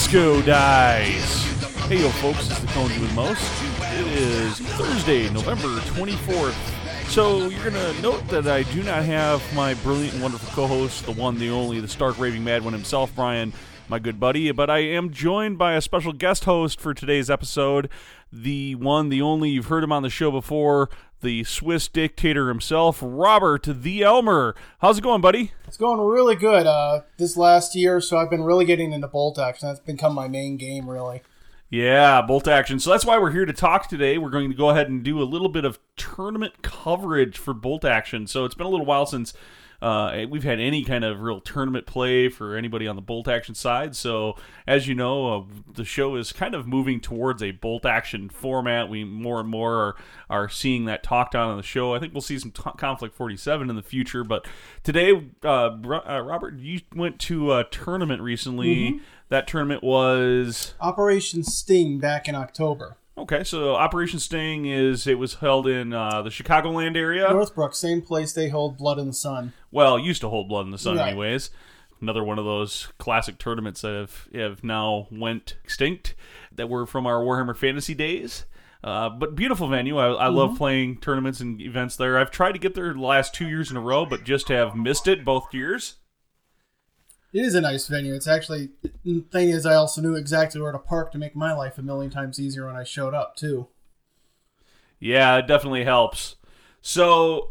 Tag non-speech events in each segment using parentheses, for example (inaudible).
Disco Dice. Hey, yo, folks, it's the Cones with Most. It is Thursday, November 24th. So, you're going to note that I do not have my brilliant and wonderful co host, the one, the only, the stark raving mad one himself, Brian, my good buddy, but I am joined by a special guest host for today's episode. The one, the only, you've heard him on the show before, the Swiss dictator himself, Robert the Elmer. How's it going, buddy? It's going really good. Uh, this last year, so I've been really getting into bolt action. That's become my main game, really. Yeah, bolt action. So that's why we're here to talk today. We're going to go ahead and do a little bit of tournament coverage for bolt action. So it's been a little while since uh, we've had any kind of real tournament play for anybody on the bolt action side. So, as you know, uh, the show is kind of moving towards a bolt action format. We more and more are, are seeing that talked on on the show. I think we'll see some t- Konflikt 47 in the future. But today, uh, uh, Robert, you went to a tournament recently. Mm-hmm. That tournament was Operation Sting back in October. Okay, so Operation Sting is it was held in uh, the Chicagoland area, Northbrook, same place they hold Blood in the Sun. Well, used to hold Blood in the Sun, right. anyways. Another one of those classic tournaments that have have now went extinct that were from our Warhammer Fantasy days. Uh, but beautiful venue. I, I mm-hmm. love playing tournaments and events there. I've tried to get there the last two years in a row, but just have missed it both years. It is a nice venue. It's actually the thing is I also knew exactly where to park to make my life a million times easier when I showed up too. Yeah, it definitely helps. So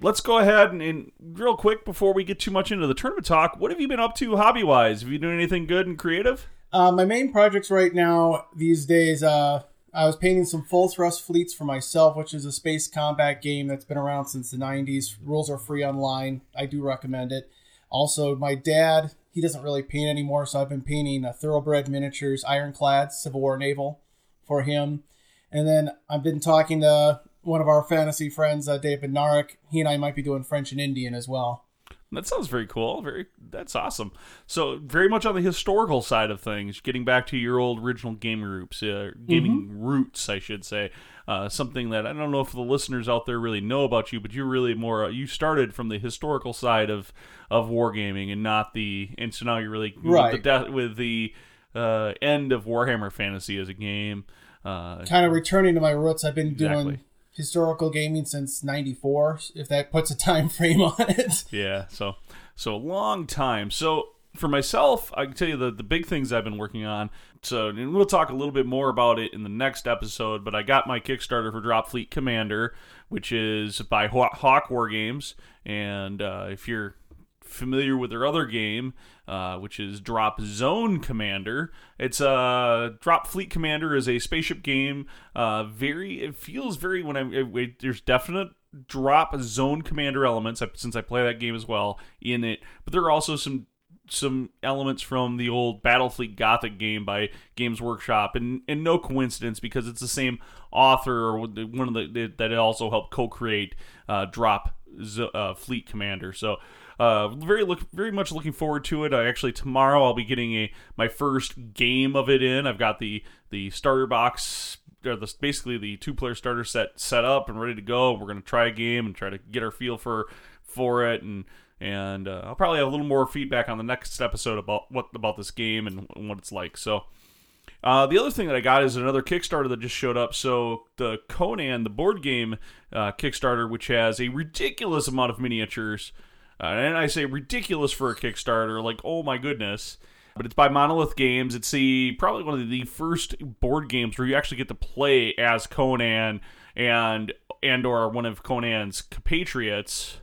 let's go ahead and, and, real quick before we get too much into the tournament talk, what have you been up to hobby wise? Have you done anything good and creative? Uh, my main projects right now these days, uh, I was painting some full thrust fleets for myself, which is a space combat game that's been around since the 90s. Rules are free online. I do recommend it. Also, my dad, he doesn't really paint anymore, so I've been painting uh, thoroughbred miniatures, ironclads, Civil War naval for him. And then I've been talking to one of our fantasy friends, uh, David Narek. He and I might be doing French and Indian as well. That sounds very cool. Very that's awesome. So very much on the historical side of things, getting back to your old original game groups, uh, gaming mm-hmm. roots, I should say. Uh, something that I don't know if the listeners out there really know about you, but you're really more you started from the historical side of of wargaming and not the and so now you're really right. with the, de- with the uh, end of Warhammer Fantasy as a game. Uh, kind of returning to my roots. I've been exactly. Historical gaming since 94 if that puts a (laughs) time frame on it. Yeah so so a long time. So for myself i can tell you the, the big things i've been working on. So and we'll talk a little bit more about it in the next episode but i got my kickstarter for drop fleet commander which is by Hawk Wargames. And uh, if you're familiar with their other game, uh, which is Drop Zone Commander. It's a uh, Drop Fleet Commander is a spaceship game. Uh, very, it feels very when I it, there's definite drop zone commander elements since I play that game as well in it, but there are also some some elements from the old Battlefleet Gothic game by Games Workshop, and and no coincidence because it's the same author or one of the that also helped co-create uh, Drop uh, Fleet Commander. So uh, very look very much looking forward to it. Actually tomorrow I'll be getting a my first game of it in. I've got the the starter box or the, basically the two player starter set set up and ready to go. We're gonna try a game and try to get our feel for for it and and uh, I'll probably have a little more feedback on the next episode about what about this game and, and what it's like. So. Uh, the other thing that I got is another Kickstarter that just showed up. So the Conan, the board game uh, Kickstarter, which has a ridiculous amount of miniatures, uh, and I say ridiculous for a Kickstarter, like oh my goodness. But it's by Monolith Games. It's the probably one of the first board games where you actually get to play as Conan and and or one of Conan's compatriots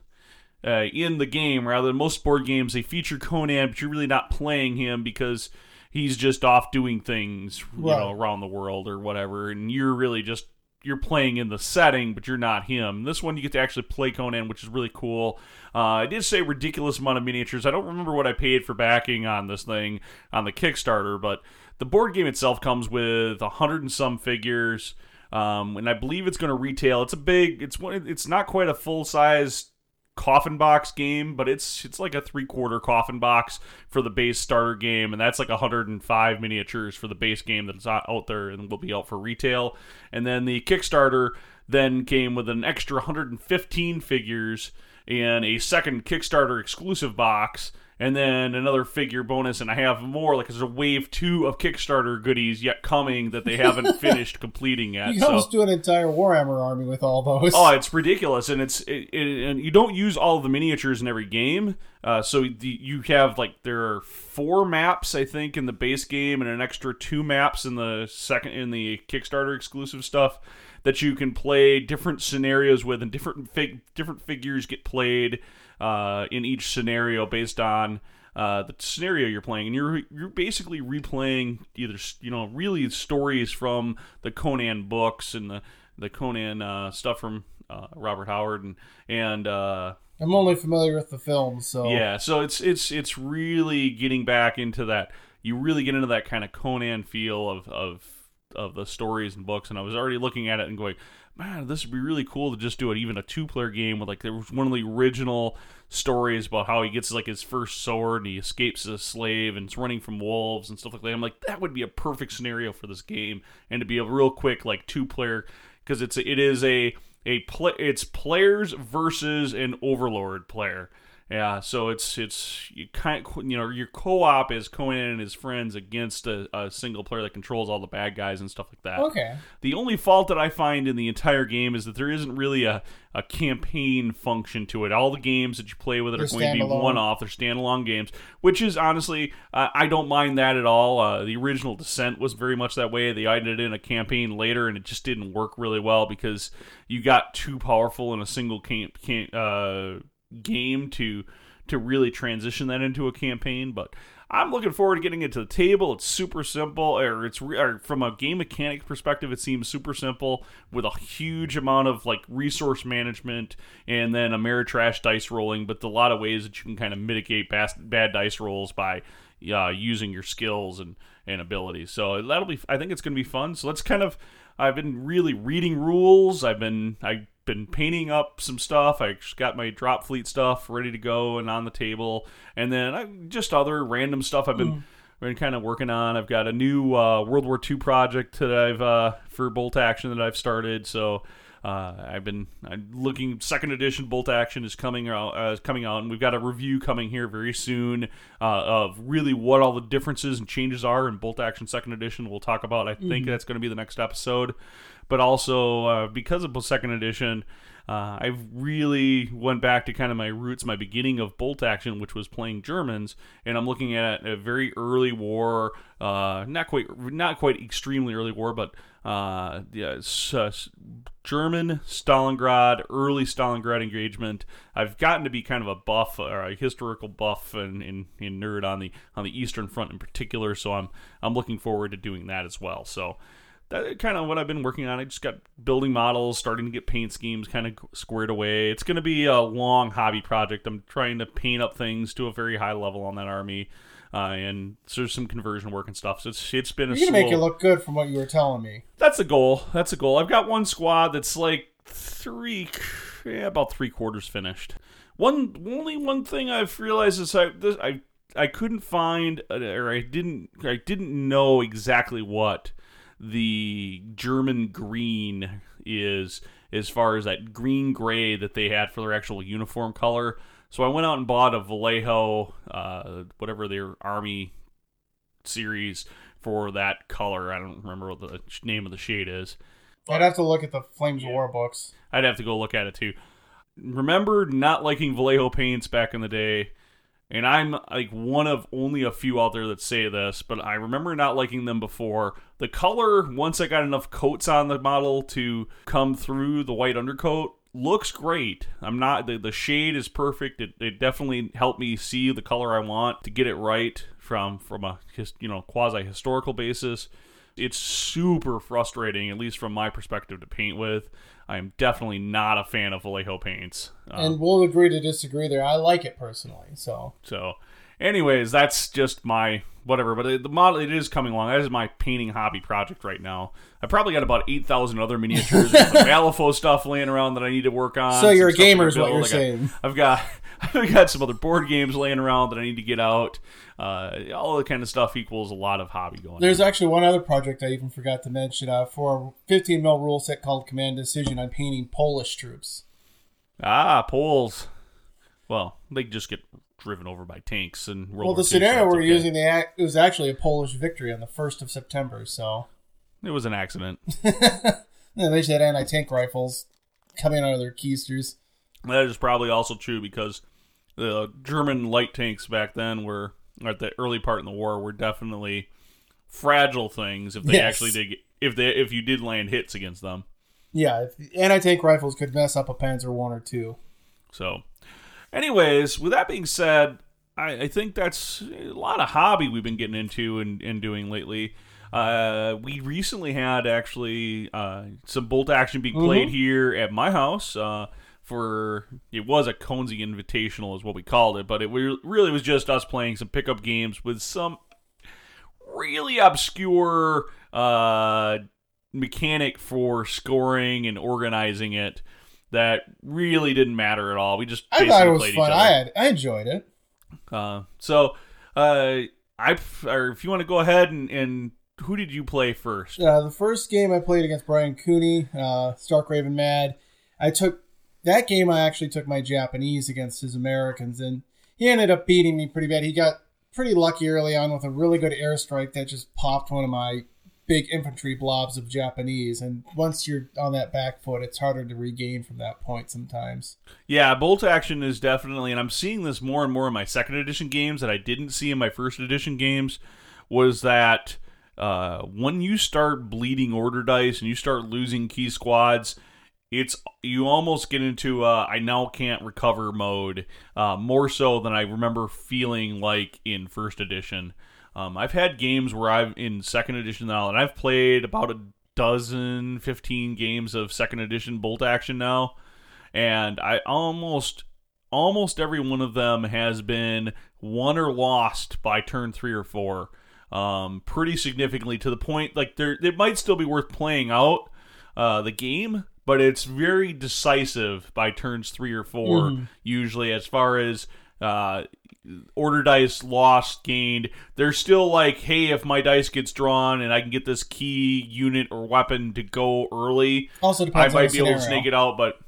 uh, in the game. Rather than most board games, they feature Conan, but you're really not playing him because he's just off doing things, you right. know, around the world or whatever, and you're really just you're playing in the setting, but you're not him. This one you get to actually play Conan, which is really cool. Uh, I did say ridiculous amount of miniatures. I don't remember what I paid for backing on this thing on the Kickstarter, but the board game itself comes with a hundred and some figures, um, and I believe it's going to retail. It's a big. It's one. It's not quite a full size coffin box game, but it's it's like a three quarter coffin box for the base starter game, and that's like 105 miniatures for the base game that's out there and will be out for retail. And then the Kickstarter then came with an extra 115 figures and a second Kickstarter exclusive box and then another figure bonus, and I have more. Like there's a wave two of Kickstarter goodies yet coming that they haven't (laughs) finished completing yet. You so. almost do an entire Warhammer army with all those. Oh, it's ridiculous, and it's it, it, and you don't use all the miniatures in every game. Uh, so the, you have like there are four maps I think in the base game, and an extra two maps in the second in the Kickstarter exclusive stuff that you can play different scenarios with, and different fig, different figures get played uh, in each scenario based on. Uh, the scenario you're playing, and you're you're basically replaying either you know really stories from the Conan books and the the Conan uh, stuff from uh, Robert Howard and and uh, I'm only familiar with the films, so yeah, so it's it's it's really getting back into that. You really get into that kind of Conan feel of of of the stories and books, and I was already looking at it and going, man, this would be really cool to just do it even a two player game with like there was one of the original stories about how he gets like his first sword and he escapes as a slave and it's running from wolves and stuff like that. I'm like that would be a perfect scenario for this game and to be a real quick like two player because it's it is a a play it's players versus an overlord player. Yeah, so it's it's you kind of, you know your co-op is Conan and his friends against a, a, single player that controls all the bad guys and stuff like that. Okay. The only fault that I find in the entire game is that there isn't really a, a campaign function to it. All the games that you play with it They're are going to be one-off. They're standalone games, which is honestly uh, I don't mind that at all. Uh, the original Descent was very much that way. They added in a campaign later, and it just didn't work really well because you got too powerful in a single camp. camp uh, game to to really transition that into a campaign but i'm looking forward to getting it to the table. It's super simple or it's or from a game mechanic perspective it seems super simple with a huge amount of like resource management and then Ameritrash dice rolling but a lot of ways that you can kind of mitigate bad, bad dice rolls by uh, using your skills and and abilities. So that'll be i think it's going to be fun. So let's kind of i've been really reading rules. I've been i been painting up some stuff. I just got my drop fleet stuff ready to go and on the table, and then I, just other random stuff I've been. Mm. Been kind of working on. I've got a new uh, World War II project that I've uh, for Bolt Action that I've started. So uh, I've been I'm looking. Second edition Bolt Action is coming out. Uh, coming out, and we've got a review coming here very soon uh, of really what all the differences and changes are in Bolt Action Second Edition. We'll talk about. I think mm-hmm. that's going to be the next episode but also uh, because of second edition, uh, I really went back to kind of my roots, my beginning of bolt action, which was playing Germans, and I'm looking at a very early war, uh, not quite, not quite extremely early war, but uh, yeah, uh, German Stalingrad, early Stalingrad engagement. I've gotten to be kind of a buff or a historical buff and, and, and nerd on the on the Eastern Front in particular, so I'm I'm looking forward to doing that as well. So that kind of what I've been working on. I just got building models, starting to get paint schemes kind of squared away. It's going to be a long hobby project. I'm trying to paint up things to a very high level on that army, uh, and so there's some conversion work and stuff. So it's it's been You're a gonna make it look good from what you were telling me. That's a goal. That's a goal. I've got one squad that's like three, yeah, about three quarters finished. One only one thing I've realized is I this, I I couldn't find or I didn't I didn't know exactly what the German green is as far as that green gray that they had for their actual uniform color. So I went out and bought a Vallejo, uh, whatever their army series for that color. I don't remember what the name of the shade is. I'd have to look at the Flames yeah. War books. I'd have to go look at it too. Remember not liking Vallejo paints back in the day and I'm like one of only a few out there that say this, but I remember not liking them before. The color, once I got enough coats on the model to come through the white undercoat, looks great. I'm not the, the shade is perfect. It, it definitely helped me see the color I want to get it right from from a you know quasi historical basis. It's super frustrating, at least from my perspective, to paint with. I am definitely not a fan of Vallejo paints. Um, and we'll agree to disagree there. I like it personally. So, so, anyways, that's just my whatever. But the model it is coming along. That is my painting hobby project right now. I probably got about eight thousand other miniatures, and (laughs) Malifaux stuff laying around that I need to work on. So you're a gamer, is what you're saying. I've got (laughs) I've got some other board games laying around that I need to get out uh, all the kind of stuff equals a lot of hobby going. There's on. actually one other project I even forgot to mention uh, for a 15 mil rule set called Command Decision. I'm painting Polish troops. Ah, Poles. Well, they just get driven over by tanks and World well, the II, scenario we're okay. using, the it was actually a Polish victory on the first of September. So it was an accident. (laughs) yeah, they just had anti-tank rifles coming out of their keisters. That is probably also true because the German light tanks back then were at the early part in the war were definitely fragile things if they Yes. actually did if they if you did land hits against them. Yeah, if the anti-tank rifles could mess up a Panzer one or two. So, anyways, with that being said, I, I think that's a lot of hobby we've been getting into and, and doing lately. Uh, we recently had actually uh, some bolt action being played here at my house. Uh, for it was a Conzi Invitational, is what we called it, but it re- really was just us playing some pickup games with some really obscure uh, mechanic for scoring and organizing it that really didn't matter at all. We just I basically thought it was fun. I had, I enjoyed it. Uh, so, uh, I or if you want to go ahead and, and who did you play first? Uh, the first game I played against Brian Cooney, uh, Stark Raven Mad, I took that game. I actually took my Japanese against his Americans, and he ended up beating me pretty bad. He got pretty lucky early on with a really good airstrike that just popped one of my big infantry blobs of Japanese. And once you're on that back foot, it's harder to regain from that point sometimes. Yeah, bolt action is definitely, and I'm seeing this more and more in my second edition games that I didn't see in my first edition games. Was that uh, when you start bleeding order dice and you start losing key squads, it's you almost get into uh, I now can't recover mode uh, more so than I remember feeling like in first edition. Um, I've had games where I've in second edition now, and I've played about a dozen, fifteen games of second edition bolt action now, and I almost almost every one of them has been won or lost by turn three or four, um, pretty significantly to the point like there it might still be worth playing out uh, the game, but it's very decisive by turns three or 4 usually as far as uh, order dice lost gained. They're still like hey if my dice gets drawn and i can get this key unit or weapon to go early Also i might be able to scenario. snake it out but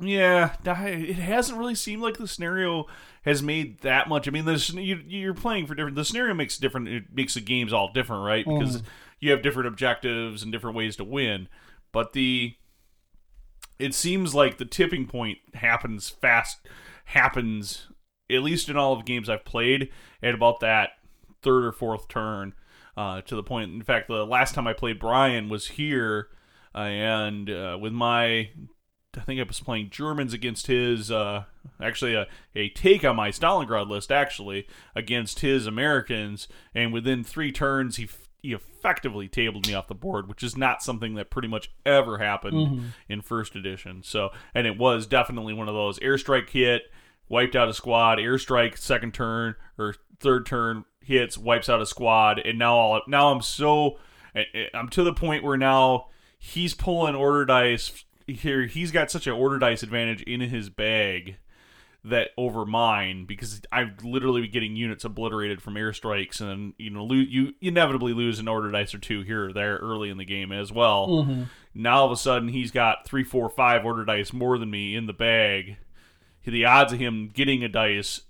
yeah it hasn't really seemed like the scenario has made that much. I mean this you, you're playing for different the scenario makes different it makes the games all different right? Because you have different objectives and different ways to win. But the it seems like the tipping point happens fast happens at least in all of the games I've played at about that third or fourth turn uh, to the point in fact the last time I played Brian was here uh, and uh, with my I think I was playing Germans against his uh, actually a, a take on my Stalingrad list actually against his Americans and within three turns he he effectively tabled me off the board, which is not something that pretty much ever happened in first edition. So, and it was definitely one of those airstrike hit, wiped out a squad, airstrike second turn or third turn hits, wipes out a squad, and now all now I'm so eh, eh, I'm to the point where now he's pulling order dice here. He's got such an order dice advantage in his bag that over mine because I've literally been getting units obliterated from airstrikes and you know lo- you inevitably lose an order dice or two here or there early in the game as well. Mm-hmm. Now all of a sudden he's got three, four, five order dice more than me in the bag. The odds of him getting a dice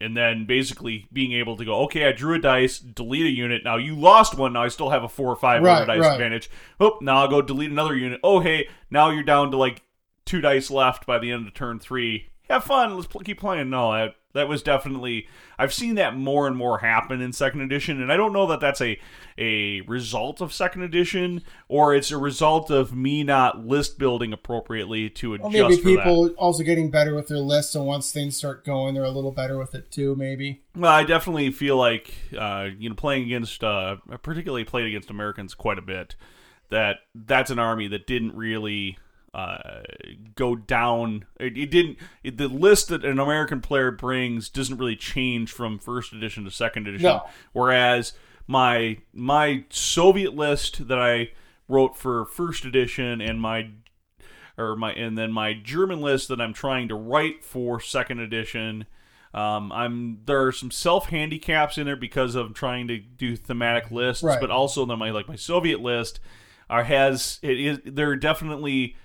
and then basically being able to go, okay, I drew a dice, delete a unit. Now you lost one. Now I still have a four or five Right, dice right. advantage. Oh, now I'll go delete another unit. Oh, hey, now you're down to like two dice left by the end of turn three. Have fun. Let's pl- keep playing. No, that that was definitely. I've seen that more and more happen in second edition, and I don't know that that's a a result of second edition or it's a result of me not list building appropriately to Well, adjust maybe for that. people also getting better with their lists, so once things start going, they're a little better with it too. Maybe. Well, I definitely feel like uh, you know playing against, uh, particularly played against Americans quite a bit. That that's an army that didn't really uh, go down. It, it didn't. It, the list that an American player brings doesn't really change from first edition to second edition. No. Whereas my my Soviet list that I wrote for first edition and my or my and then my German list that I'm trying to write for second edition. Um, I'm there are some self handicaps in there because of trying to do thematic lists, Right. but also then my like my Soviet list are has it is there are definitely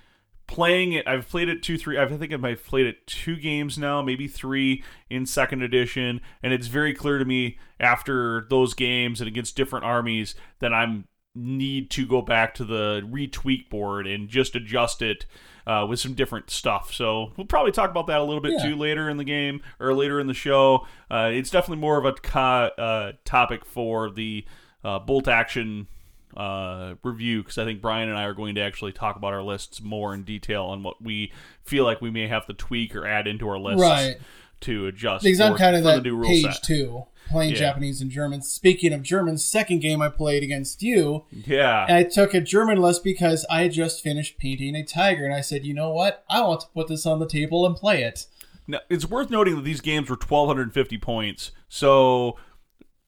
playing it. I've played it two, three. I think I've played it two games now, maybe three in second edition, and it's very clear to me after those games and against different armies that I'm need to go back to the retweak board and just adjust it uh, with some different stuff. So we'll probably talk about that a little bit Yeah. too later in the game or later in the show. Uh, it's definitely more of a co- uh, topic for the uh, bolt action uh, review because I think Brian and I are going to actually talk about our lists more in detail on what we feel like we may have to tweak or add into our lists Right. to adjust Because I'm kind of the that page set. two, playing Yeah. Japanese and German. Speaking of German, second game I played against you, Yeah. I took a German list because I had just finished painting a tiger, and I said, you know what? I want to put this on the table and play it. Now, it's worth noting that these games were 1,250 points, so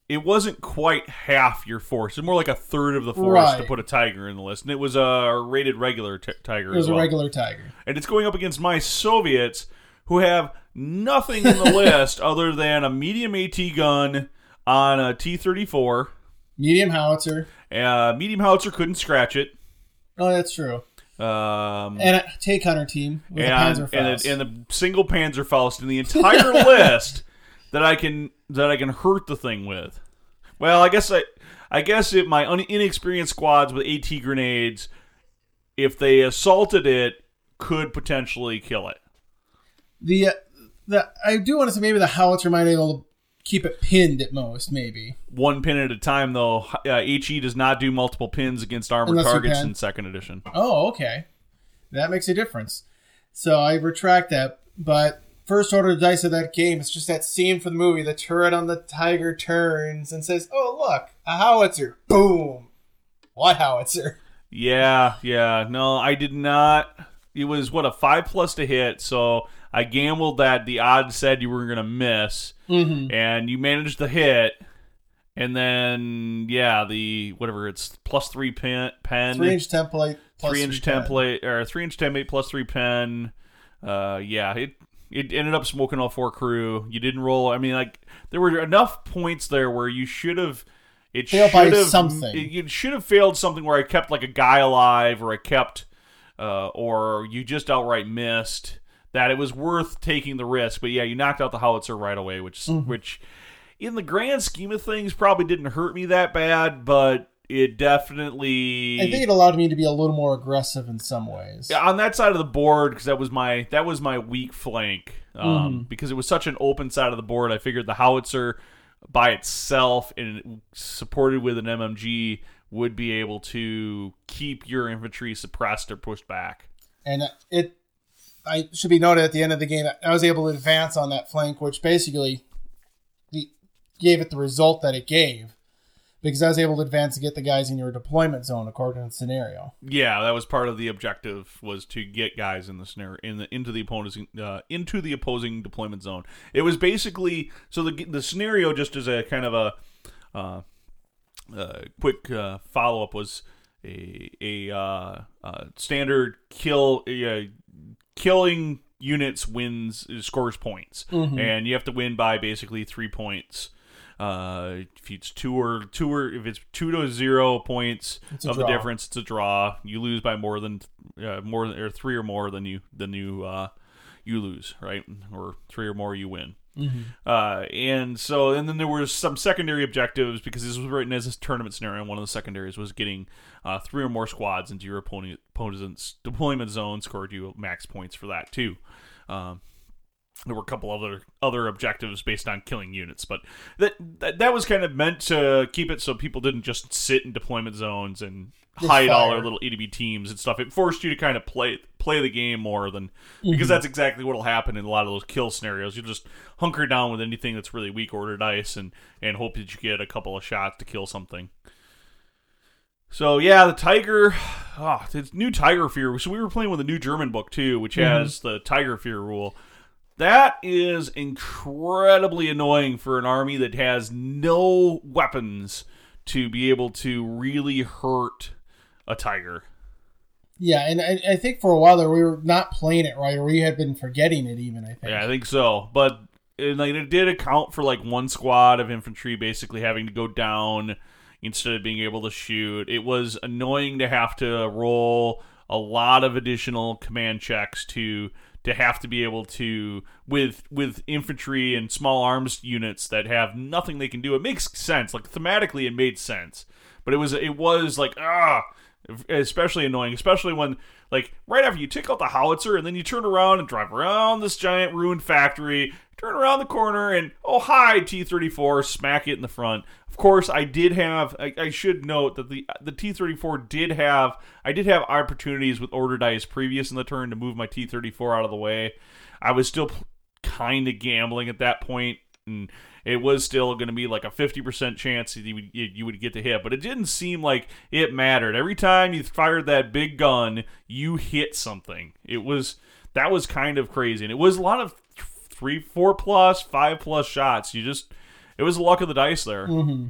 it wasn't quite half your force. It's more like a third of the force to put a tiger in the list, and it was a rated regular t- tiger It was as well. a regular tiger. and it's going up against my Soviets, who have nothing in the (laughs) list other than a medium AT gun on a T-34. Medium howitzer. Uh, medium howitzer couldn't scratch it. Oh, that's true. Um, And a take hunter team with and, a and, Panzerfaust. the, and the single Panzerfaust in the entire (laughs) list that I can that I can hurt the thing with. Well, I guess I I guess if my un, inexperienced squads with AT grenades, if they assaulted it, could potentially kill it. the, uh, the I do want to say maybe the howitzer might be able to keep it pinned at most, maybe. One pin at a time, though. Uh, HE does not do multiple pins against armored Unless targets in second edition. Oh, okay. That makes a difference. So I retract that. But first order of dice of that game, it's just that scene from the movie. The turret on the tiger turns and says, "Oh, look, a howitzer!" Boom. What howitzer? Yeah, yeah. No, I did not. It was what a five plus to hit, so I gambled that the odds said you were gonna miss, Mm-hmm. and you managed to hit. And then, yeah, the whatever it's plus three pen, pen Three inch template. plus three inch three pen. template or three inch template plus three pen. Uh, yeah, it it ended up smoking all four crew. You didn't roll. I mean, like there were enough points there where you should have. It should have something. It, you should have failed something where I kept like a guy alive, or I kept, uh, or you just outright missed. That it was worth taking the risk, but yeah, you knocked out the howitzer right away, which Mm-hmm. which, in the grand scheme of things, probably didn't hurt me that bad, but it definitely. I think it allowed me to be a little more aggressive in some ways. Yeah, on that side of the board because that was my that was my weak flank um, Mm-hmm. because it was such an open side of the board. I figured the howitzer by itself and supported with an MMG would be able to keep your infantry suppressed or pushed back. And it, I should be noted at the end of the game, I was able to advance on that flank, which basically the, gave it the result that it gave. Because I was able to advance and get the guys in your deployment zone according to the scenario. Yeah, that was part of the objective was to get guys in the snare in the into the opposing uh, into the opposing deployment zone. It was basically so the the scenario just as a kind of a uh, uh, quick uh, follow up was a a uh, uh, standard kill killing units wins scores points, and you have to win by basically three points. Uh, if it's two or two or if it's two to zero points of the difference, it's a draw. You lose by more than uh, more than, or three or more than you than you uh, you lose, right? Or three or more you win. Uh, and so, and then there was some secondary objectives because this was written as a tournament scenario. and One of the secondaries was getting uh, three or more squads into your opponent, opponent's deployment zone, scored you max points for that too. Um, there were a couple other other objectives based on killing units, but that that, that was kind of meant to keep it so people didn't just sit in deployment zones and Just hide all fire. their little EDB teams and stuff. It forced you to kind of play play the game more than Mm-hmm. because that's exactly what'll happen in a lot of those kill scenarios. You'll just hunker down with anything that's really weak order dice and and hope that you get a couple of shots to kill something. So yeah, the Tiger, ah, it's new Tiger Fear. So we were playing with a new German book too, which has the Tiger Fear rule. That is incredibly annoying for an army that has no weapons to be able to really hurt a tiger. Yeah, and I, I think for a while there we were not playing it right, or we had been forgetting it even. I think. Yeah, I think so. But it, like it did account for like one squad of infantry basically having to go down instead of being able to shoot. It was annoying to have to roll a lot of additional command checks to to have to be able to with with infantry and small arms units that have nothing they can do. It makes sense. Like thematically, it made sense, but it was it was like ah, especially annoying, especially when like right after you take out the howitzer and then you turn around and drive around this giant ruined factory, turn around the corner and oh hi T thirty four, smack it in the front. Of course, I did have. I, I, should note that the the T thirty four did have. I did have opportunities with order dice previous in the turn to move my T thirty four out of the way. I was still kind of gambling at that point, and it was still going to be like a 50% chance that you would, you would get to hit, but it didn't seem like it mattered. Every time you fired that big gun, you hit something. It was that was kind of crazy, and it was a lot of three, four plus, five plus shots. You just it was the luck of the dice there. Mm-hmm.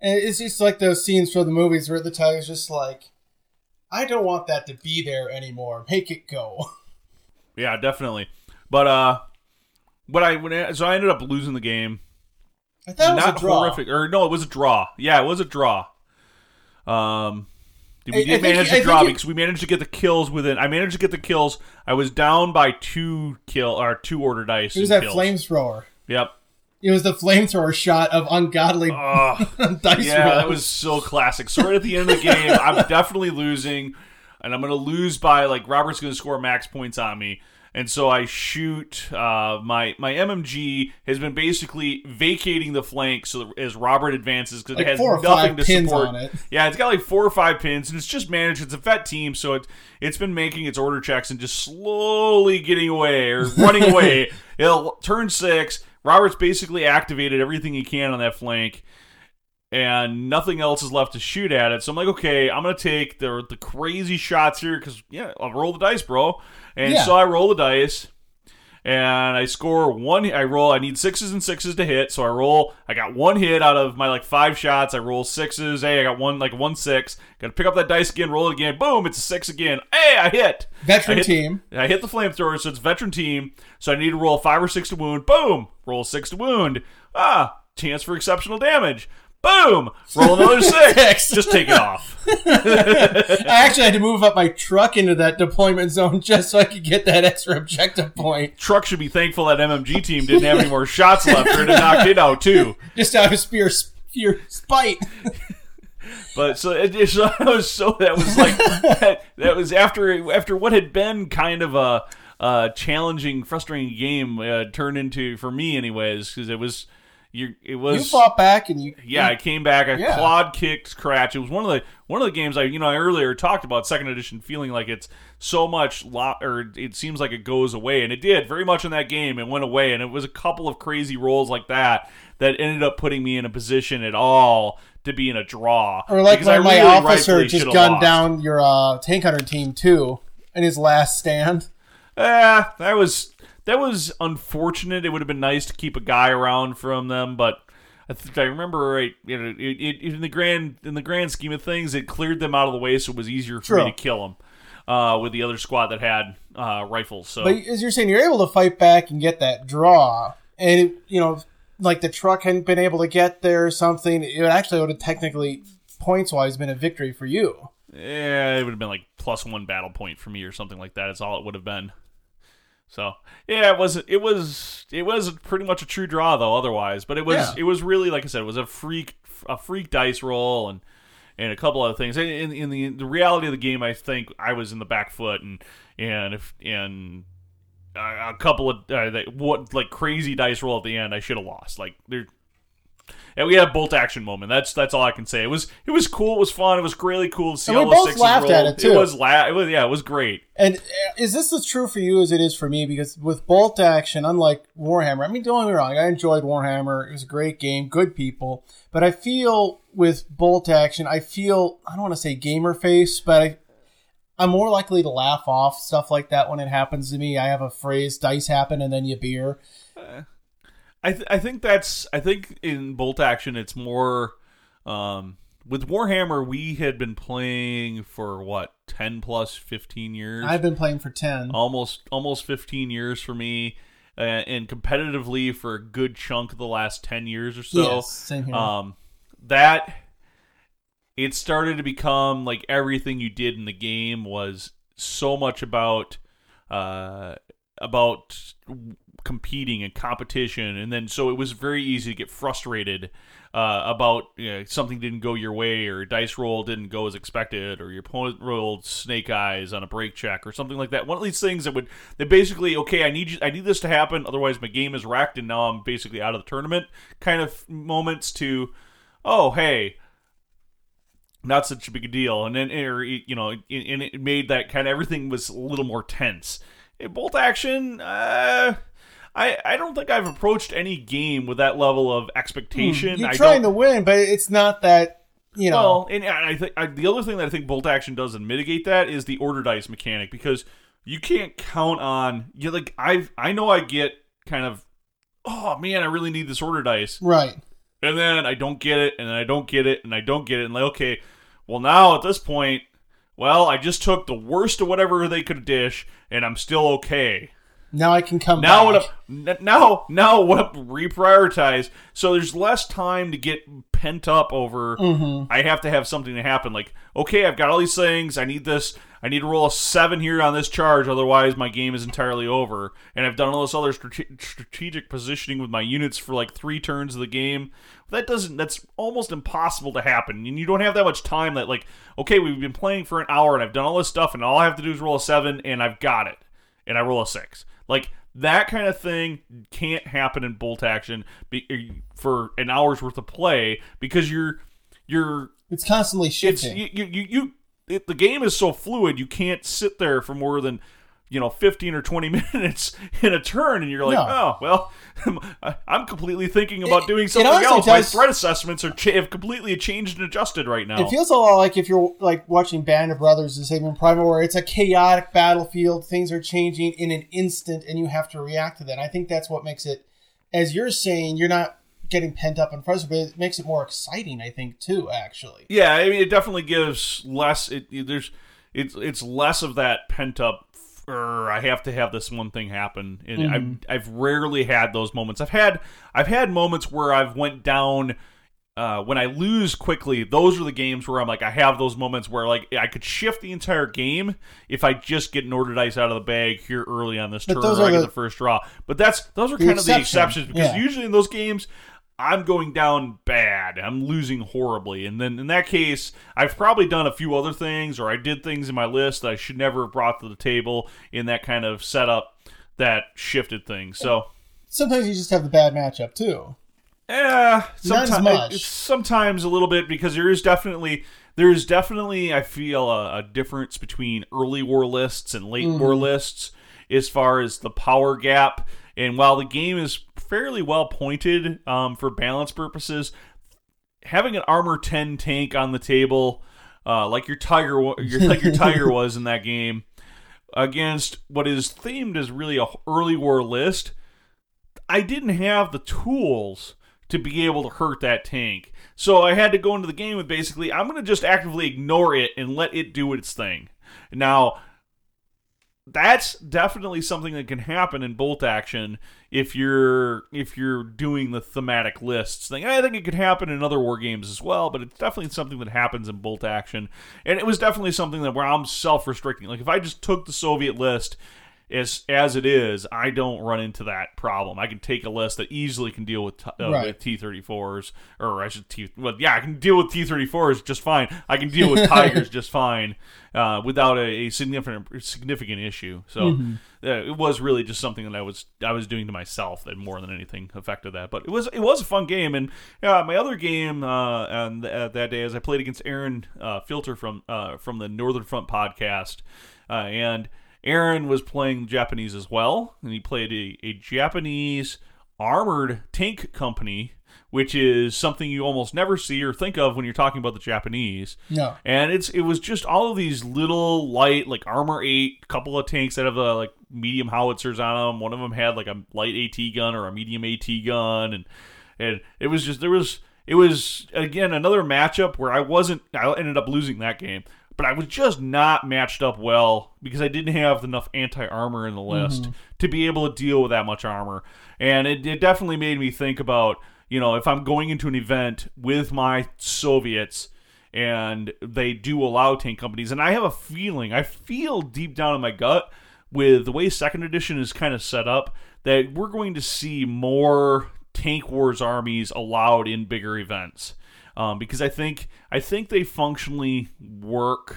And it's just like those scenes from the movies where the tiger's just like, I don't want that to be there anymore. Make it go. (laughs) Yeah, definitely. But uh, but I when I, so I ended up losing the game. I thought it was Not a draw. horrific, or no, it was a draw. Yeah, it was a draw. Um, we I, did I manage to draw because we managed to get the kills within. I managed to get the kills. I was down by two kill or two order dice. It was that flamethrower. Yep. It was the flamethrower shot of ungodly uh, (laughs) dice Yeah, rolls. that was so classic. So right at the end of the game, I'm (laughs) definitely losing, and I'm going to lose by like Robert's going to score max points on me and so I shoot. Uh, my my MMG has been basically vacating the flank so as Robert advances because like it has nothing to support. It. Yeah, it's got like four or five pins, and it's just managed. It's a vet team, so it it's been making its order checks and just slowly getting away or (laughs) running away. It'll turn six. Robert's basically activated everything he can on that flank and nothing else is left to shoot at it. So I'm like, okay, I'm gonna take the the crazy shots here because yeah, I'll roll the dice, bro. And yeah. so I roll the dice, and I score one. I roll. I need sixes and sixes to hit, so I roll. I got one hit out of my like five shots. I roll sixes. Hey, I got one like one six. Got to pick up that dice again, roll it again. Boom, it's a six again. Hey, I hit. Veteran I hit, team. I hit the flamethrower, so it's veteran team. So I need to roll five or six to wound. Boom, roll six to wound. Ah, chance for exceptional damage. Boom! Roll another (laughs) six. Just take it off. (laughs) I actually had to move up my truck into that deployment zone just so I could get that extra objective point. Truck should be thankful that MMG team didn't have any more shots left or it knocked it out too. (laughs) Just out of spear, spear spite. But so it, it so, was so that was like that, that was after after what had been kind of a, a challenging, frustrating game uh, turned into for me, anyways, because it was you it was you fought back and you yeah I came back I yeah. clawed kicked Cratch it was one of the one of the games I you know I earlier talked about second edition feeling like it's so much lot or it seems like it goes away. And it did very much in that game it went away. And it was a couple of crazy rolls like that that ended up putting me in a position at all to be in a draw. Or like when my really officer just gunned lost. down your uh, tank hunter team too in his last stand. Yeah that was that was unfortunate. It would have been nice to keep a guy around from them, but I think I remember right. You know, it, it, in the grand in the grand scheme of things, it cleared them out of the way, so it was easier for me to kill them. Uh, with the other squad that had uh, rifles, so but as you're saying, you're able to fight back and get that draw, and it, you know, like the truck hadn't been able to get there or something. It actually would have technically points wise been a victory for you. Yeah, it would have been like plus one battle point for me or something like that. It's all it would have been. So yeah, it was it was it was pretty much a true draw though. Otherwise, but it was yeah. it was really like I said, it was a freak a freak dice roll and and a couple other things. In, in the the reality of the game, I think I was in the back foot and and if and a couple of uh, what like crazy dice roll at the end, I should have lost. Like there and we had a bolt action moment. That's that's all I can say. It was it was cool. It was fun. It was really cool to see and all we both laughed roll. at it too. It was la- it was yeah, it was great. And uh, is this as true for you as it is for me? Because with bolt action, unlike Warhammer, I mean, don't get me wrong, I enjoyed Warhammer. It was a great game, good people. But I feel with bolt action, I feel I don't want to say gamer face, but I, I'm more likely to laugh off stuff like that when it happens to me. I have a phrase: "Dice happen, and then you beer." Uh, I th- I think that's I think in bolt action it's more um, with Warhammer we had been playing for what 10 plus 15 years. I've been playing for 10. Almost almost 15 years for me uh, and competitively for a good chunk of the last 10 years or so. Yes, same here. Um, that it started to become like everything you did in the game was so much about uh, about competing and competition, and then so it was very easy to get frustrated uh, about you know, something didn't go your way, or dice roll didn't go as expected, or your opponent rolled snake eyes on a break check, or something like that. One of these things that would that basically okay, I need you, I need this to happen, otherwise my game is wrecked, and now I'm basically out of the tournament. Kind of moments to, oh hey, not such a big deal, and then or, you know, and it made that kind of everything was a little more tense. Bolt action, uh, I I don't think I've approached any game with that level of expectation. Hmm. You're I trying to win, but it's not that you know. well, and I think I, the other thing that I think bolt action does and mitigate that is the order dice mechanic because you can't count on you like I I know I get kind of oh man I really need this order dice right. and then I don't get it, and then I don't get it, and I don't get it, and like, okay, well now at this point, well, I just took the worst of whatever they could dish, and I'm still okay. Now I can come Now back. what? Now now what? Reprioritize. So there's less time to get pent up over. Mm-hmm. I have to have something to happen. Like, okay, I've got all these things. I need this. I need to roll a seven here on this charge, otherwise my game is entirely over. And I've done all this other strate- strategic positioning with my units for like three turns of the game. That doesn't. That's almost impossible to happen. And you don't have that much time. That like, okay, we've been playing for an hour and I've done all this stuff, and all I have to do is roll a seven, and I've got it. And I roll a six. Like that kind of thing can't happen in bolt action be, eh, for an hour's worth of play because you're you're it's constantly it's shifting. you you, you, you it, the game is so fluid you can't sit there for more than you know 15 or 20 (laughs) minutes in a turn and you're like No. oh well (laughs) i'm completely thinking about It- doing something else my threat assessments are have completely changed and adjusted right now It feels a lot like if you're like watching Band of Brothers or Saving Private, where it's a chaotic battlefield. Things are changing in an instant, and you have to react to that. I think that's what makes it, as you're saying, you're not getting pent up and frustrated, but it makes it more exciting. I think too, actually. Yeah, I mean, it definitely gives less. It- there's it's it's less of that pent up. "Urgh, I have to have this one thing happen, and I've I've rarely had those moments. I've had I've had moments where I've went down. Uh, when I lose quickly, those are the games where I'm like, I have those moments where like I could shift the entire game if I just get an order dice out of the bag here early on this But turn, or I are get the- the first draw. But that's those are The kind of the exceptions because yeah. usually in those games, I'm going down bad. I'm losing horribly. And then in that case, I've probably done a few other things or I did things in my list that I should never have brought to the table in that kind of setup that shifted things. So, Sometimes you just have the bad matchup too. yeah, sometimes sometimes a little bit because there is definitely there is definitely I feel a, a difference between early war lists and late war mm. lists as far as the power gap. And while the game is fairly well pointed um, for balance purposes, having an armor 10 tank on the table uh, like your tiger your, like your (laughs) tiger was in that game against what is themed as really a early war list i didn't have the tools to be able to hurt that tank. So i had to go into the game with basically i'm going to just actively ignore it and let it do its thing. Now that's definitely something that can happen in bolt action if you're if you're doing the thematic lists thing. I think it could happen in other war games as well, but it's definitely something that happens in bolt action. And it was definitely something that where I'm self-restricting. Like if I just took the Soviet list as as it is, I don't run into that problem. I can take a list that easily can deal with t- uh, Right. with T34s, or I should T. Well, yeah, I can deal with T34s just fine. I can deal with (laughs) Tigers just fine uh, without a, a significant significant issue. So uh, it was really just something that I was I was doing to myself that more than anything affected that. But it was it was a fun game. And uh, my other game uh, on uh, that day, as I played against Aaron uh, Filter from uh, from the Northern Front podcast, uh, and Aaron was playing Japanese as well, and he played a, a Japanese armored tank company, which is something you almost never see or think of when you're talking about the Japanese. No. And it's it was just all of these little light like armor eight, couple of tanks that have uh, like medium howitzers on them. One of them had like a light AT gun or a medium AT gun, and and it was just there was it was again another matchup where I wasn't I ended up losing that game, but I was just not matched up well because I didn't have enough anti armor in the mm-hmm. list to be able to deal with that much armor, and it, it definitely made me think about you know if I'm going into an event with my Soviets and they do allow tank companies. And I have a feeling, I feel deep down in my gut, with the way Second Edition is kind of set up, that we're going to see more Tank Wars armies allowed in bigger events. Um, because I think I think they functionally work.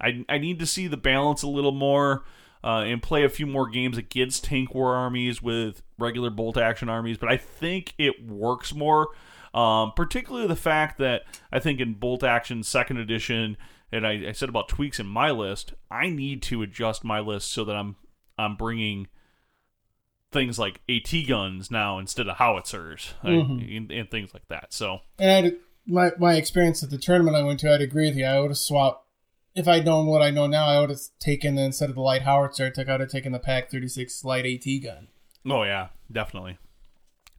I, I need to see the balance a little more uh, and play a few more games against tank war armies with regular bolt action armies. But I think it works more, um, particularly the fact that I think in bolt action second edition, and I, I said about tweaks in my list, I need to adjust my list so that I'm I'm bringing things like AT guns now instead of howitzers Mhm. and, and things like that. So And my my experience at the tournament I went to, I'd agree with you. I would have swapped. If I'd known what I know now, I would have taken instead of the light howitzer, I took out have taken the Pak 36 light AT gun. Oh yeah, definitely.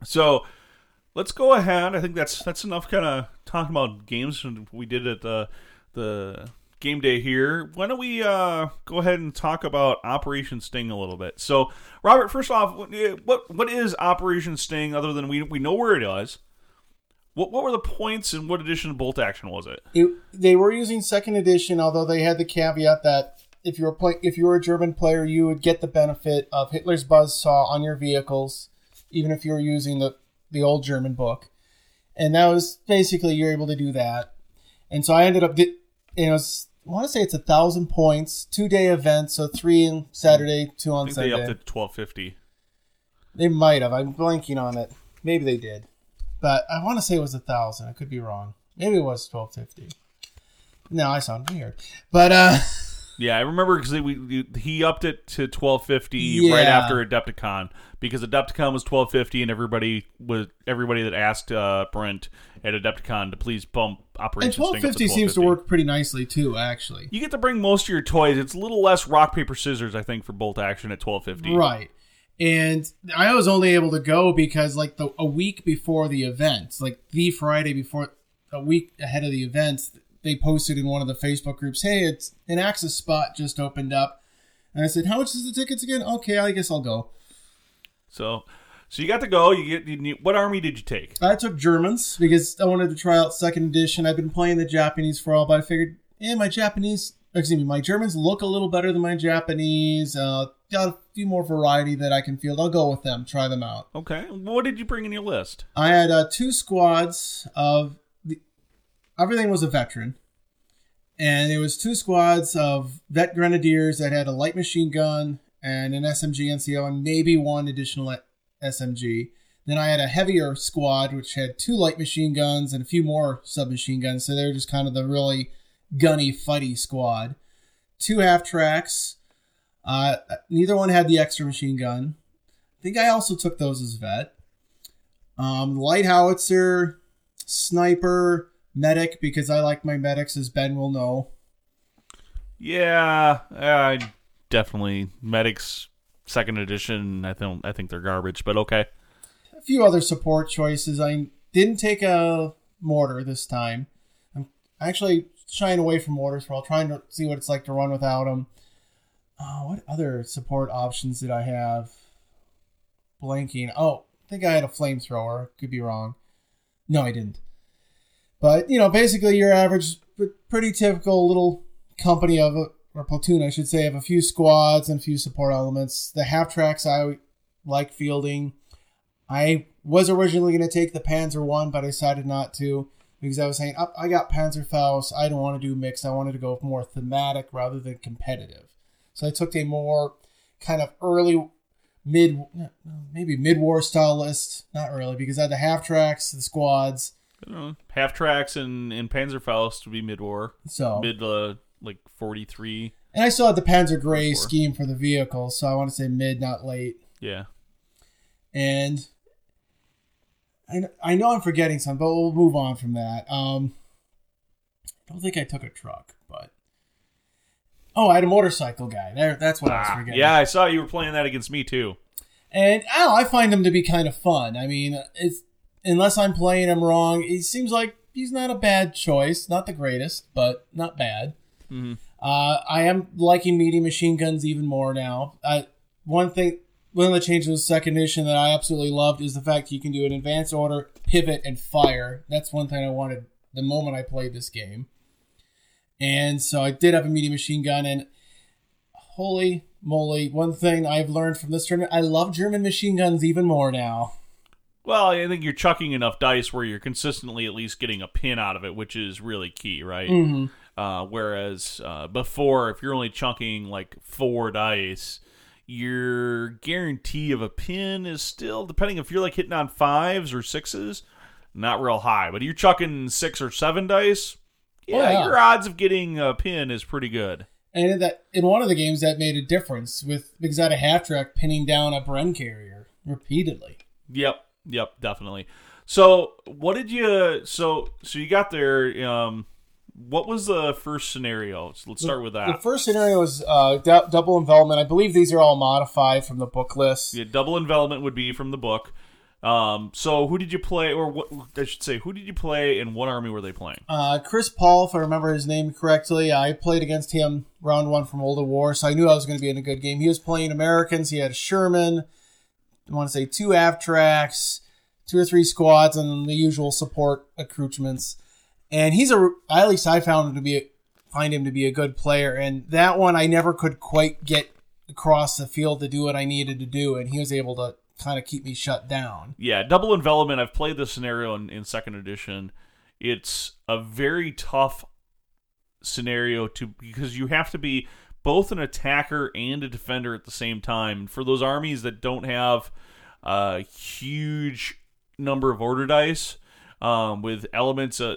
So let's go ahead. I think that's that's enough kind of talking about games we did at the the game day here. Why don't we uh, go ahead and talk about Operation Sting a little bit? So, Robert, first off, what, what is Operation Sting? Other than we we know where it is. What what were the points and what edition of Bolt Action was it? It, they were using second edition, although they had the caveat that if you were play, if you were a German player, you would get the benefit of Hitler's buzzsaw on your vehicles, even if you were using the the old German book. And that was basically you're able to do that. And so I ended up it was I want to say it's a thousand points, two day event, so three on Saturday, two I on think Sunday. they upped it to twelve fifty. They might have. I'm blanking on it. Maybe they did, but I want to say it was a thousand. I could be wrong. Maybe it was twelve fifty. No, I sound weird, but uh, (laughs) Yeah, I remember because he upped it to twelve fifty Yeah. right after Adepticon because Adepticon was twelve fifty and everybody was everybody that asked uh, Brent at Adepticon to please bump and Operation twelve fifty seems to work pretty nicely too. Actually, You get to bring most of your toys. It's a little less rock paper scissors, I think, for bolt action at twelve fifty. right. And I was only able to go because like the a week before the event, like the Friday before, a week ahead of the event, they posted in one of the Facebook groups, "Hey, it's an access spot just opened up." And I said, "How much is the tickets again?" Okay, I guess I'll go. So, so you got to go. You get you, need- what army did you take? I took Germans because I wanted to try out second edition. I've been playing the Japanese for all, but I figured, "Yeah, my Japanese, excuse me, my Germans look a little better than my Japanese. Uh, got a few more variety that I can field. I'll go with them, try them out. Okay, what did you bring in your list? I had uh, two squads of the, everything was a veteran, and it was two squads of vet grenadiers that had a light machine gun and an SMG NCO and maybe one additional SMG. Then I had a heavier squad which had two light machine guns and a few more submachine guns. So they were just kind of the really gunny, fighty squad. Two half tracks. Uh, neither one had the extra machine gun. I think I also took those as vet. Um, light howitzer, sniper, medic because I like my medics, as Ben will know. Yeah, uh, definitely medics second edition. I think I think they're garbage, but okay. A few other support choices. I didn't take a mortar this time. I'm actually shying away from mortars for all, trying to see what it's like to run without them. Uh, what other support options did I have? Blanking. Oh, I think I had a flamethrower. Could be wrong. No, I didn't. But you know, basically your average, pretty typical little company of a or platoon, I should say, of a few squads and a few support elements. The half tracks I like fielding. I was originally going to take the Panzer one, but I decided not to because I was saying "Up, I got Panzerfaust. I don't want to do mixed. I wanted to go more thematic rather than competitive. So I took a more kind of early, mid, maybe mid war style list. Not early because I had the half tracks, the squads. I don't know. Half tracks and and Panzerfaust would be mid war, So mid uh, like forty three. and I still had the Panzer Gray scheme for the vehicle, so I want to say mid, not late. Yeah. And I, I know I'm forgetting some, but we'll move on from that. Um, I don't think I took a truck, but oh, I had a motorcycle guy. There, that's what I was Ah, forgetting. yeah, I saw you were playing that against me too. and oh, I find him to be kind of fun. I mean, it's unless I'm playing him wrong, he seems like he's not a bad choice. Not the greatest, but not bad. Mhm. Uh, I am liking medium machine guns even more now. I, one thing, one of the changes with second edition that I absolutely loved is the fact you can do an advanced order, pivot, and fire. That's one thing I wanted the moment I played this game. And so I did have a medium machine gun, and holy moly, one thing I've learned from this tournament, I love German machine guns even more now. Well, I think you're chucking enough dice where you're consistently at least getting a pin out of it, which is really key, right? Mm-hmm. Uh, whereas uh, before, if you're only chunking like four dice, your guarantee of a pin is still, depending if you're like hitting on fives or sixes, not real high. But you're chucking six or seven dice, yeah, Oh, yeah. your odds of getting a pin is pretty good. And in that in one of the games that made a difference with because I had a half track pinning down a Bren carrier repeatedly. Yep, yep, definitely. So, what did you? So, so you got there. Um, what was the first scenario? So let's start with that. The first scenario was uh, du- double envelopment. I believe these are all modified from the book list. Yeah, double envelopment would be from the book. Um, so who did you play, or what? I should say, who did you play, and what army were they playing? Uh, Chris Paul, if I remember his name correctly, I played against him round one from of War, so I knew I was going to be in a good game. He was playing Americans. He had a Sherman. I want to say two half tracks, two or three squads, and the usual support accoutrements. And he's a at least I found him to be a, find him to be a good player. And that one I never could quite get across the field to do what I needed to do, and he was able to kind of keep me shut down. Yeah, double envelopment. I've played this scenario in, in second edition. It's a very tough scenario to because you have to be both an attacker and a defender at the same time. For those armies that don't have a huge number of order dice um, with elements uh,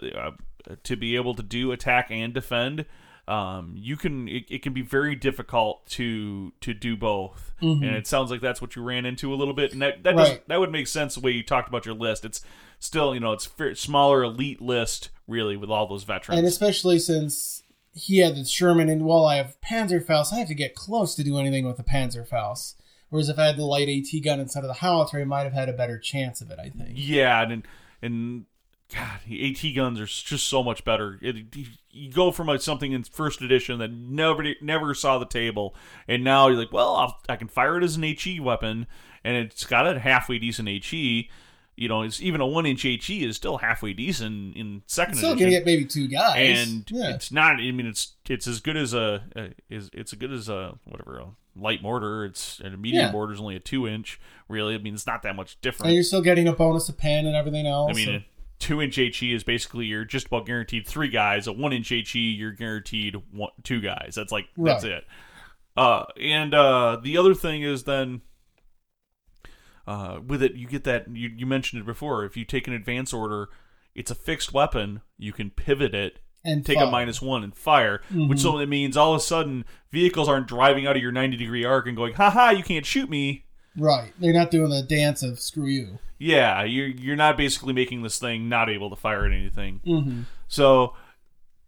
uh, to be able to do attack and defend, um, you can it, it can be very difficult to to do both. And it sounds like that's what you ran into a little bit, and that that does, that would make sense the way you talked about your list. It's still you know it's a smaller elite list really with all those veterans. And especially since he had the Sherman, and while I have Panzerfaust, I have to get close to do anything with the Panzerfaust. Whereas if I had the light AT gun instead of the howitzer, I might have had a better chance of it. I think. Yeah, and and God, the AT guns are just so much better. It, you go from like something in first edition that nobody never saw the table, and now you're like, well, I'll, I can fire it as an HE weapon, and it's got a halfway decent HE. You know, it's even a one inch HE is still halfway decent in second Still edition. gonna get maybe two guys. and yeah. it's not. I mean, it's it's as good as a, a is it's as good as a whatever a light mortar. It's and a medium Yeah. mortar is only a two inch. Really, I mean, it's not that much different. and you're still getting a bonus of pen and everything else. I mean, so- a two inch HE is basically you're just about guaranteed three guys. A one inch HE, you're guaranteed one, two guys. That's like that's it. Uh, and uh, the other thing is then. Uh, with it, you get that you, you mentioned it before. If you take an advance order, it's a fixed weapon. You can pivot it and take fire. a minus one and fire, which so that means all of a sudden vehicles aren't driving out of your 90 degree arc and going, haha, you can't shoot me. Right. They're not doing the dance of screw you. Yeah, you're, you're not basically making this thing not able to fire at anything. Mm-hmm. So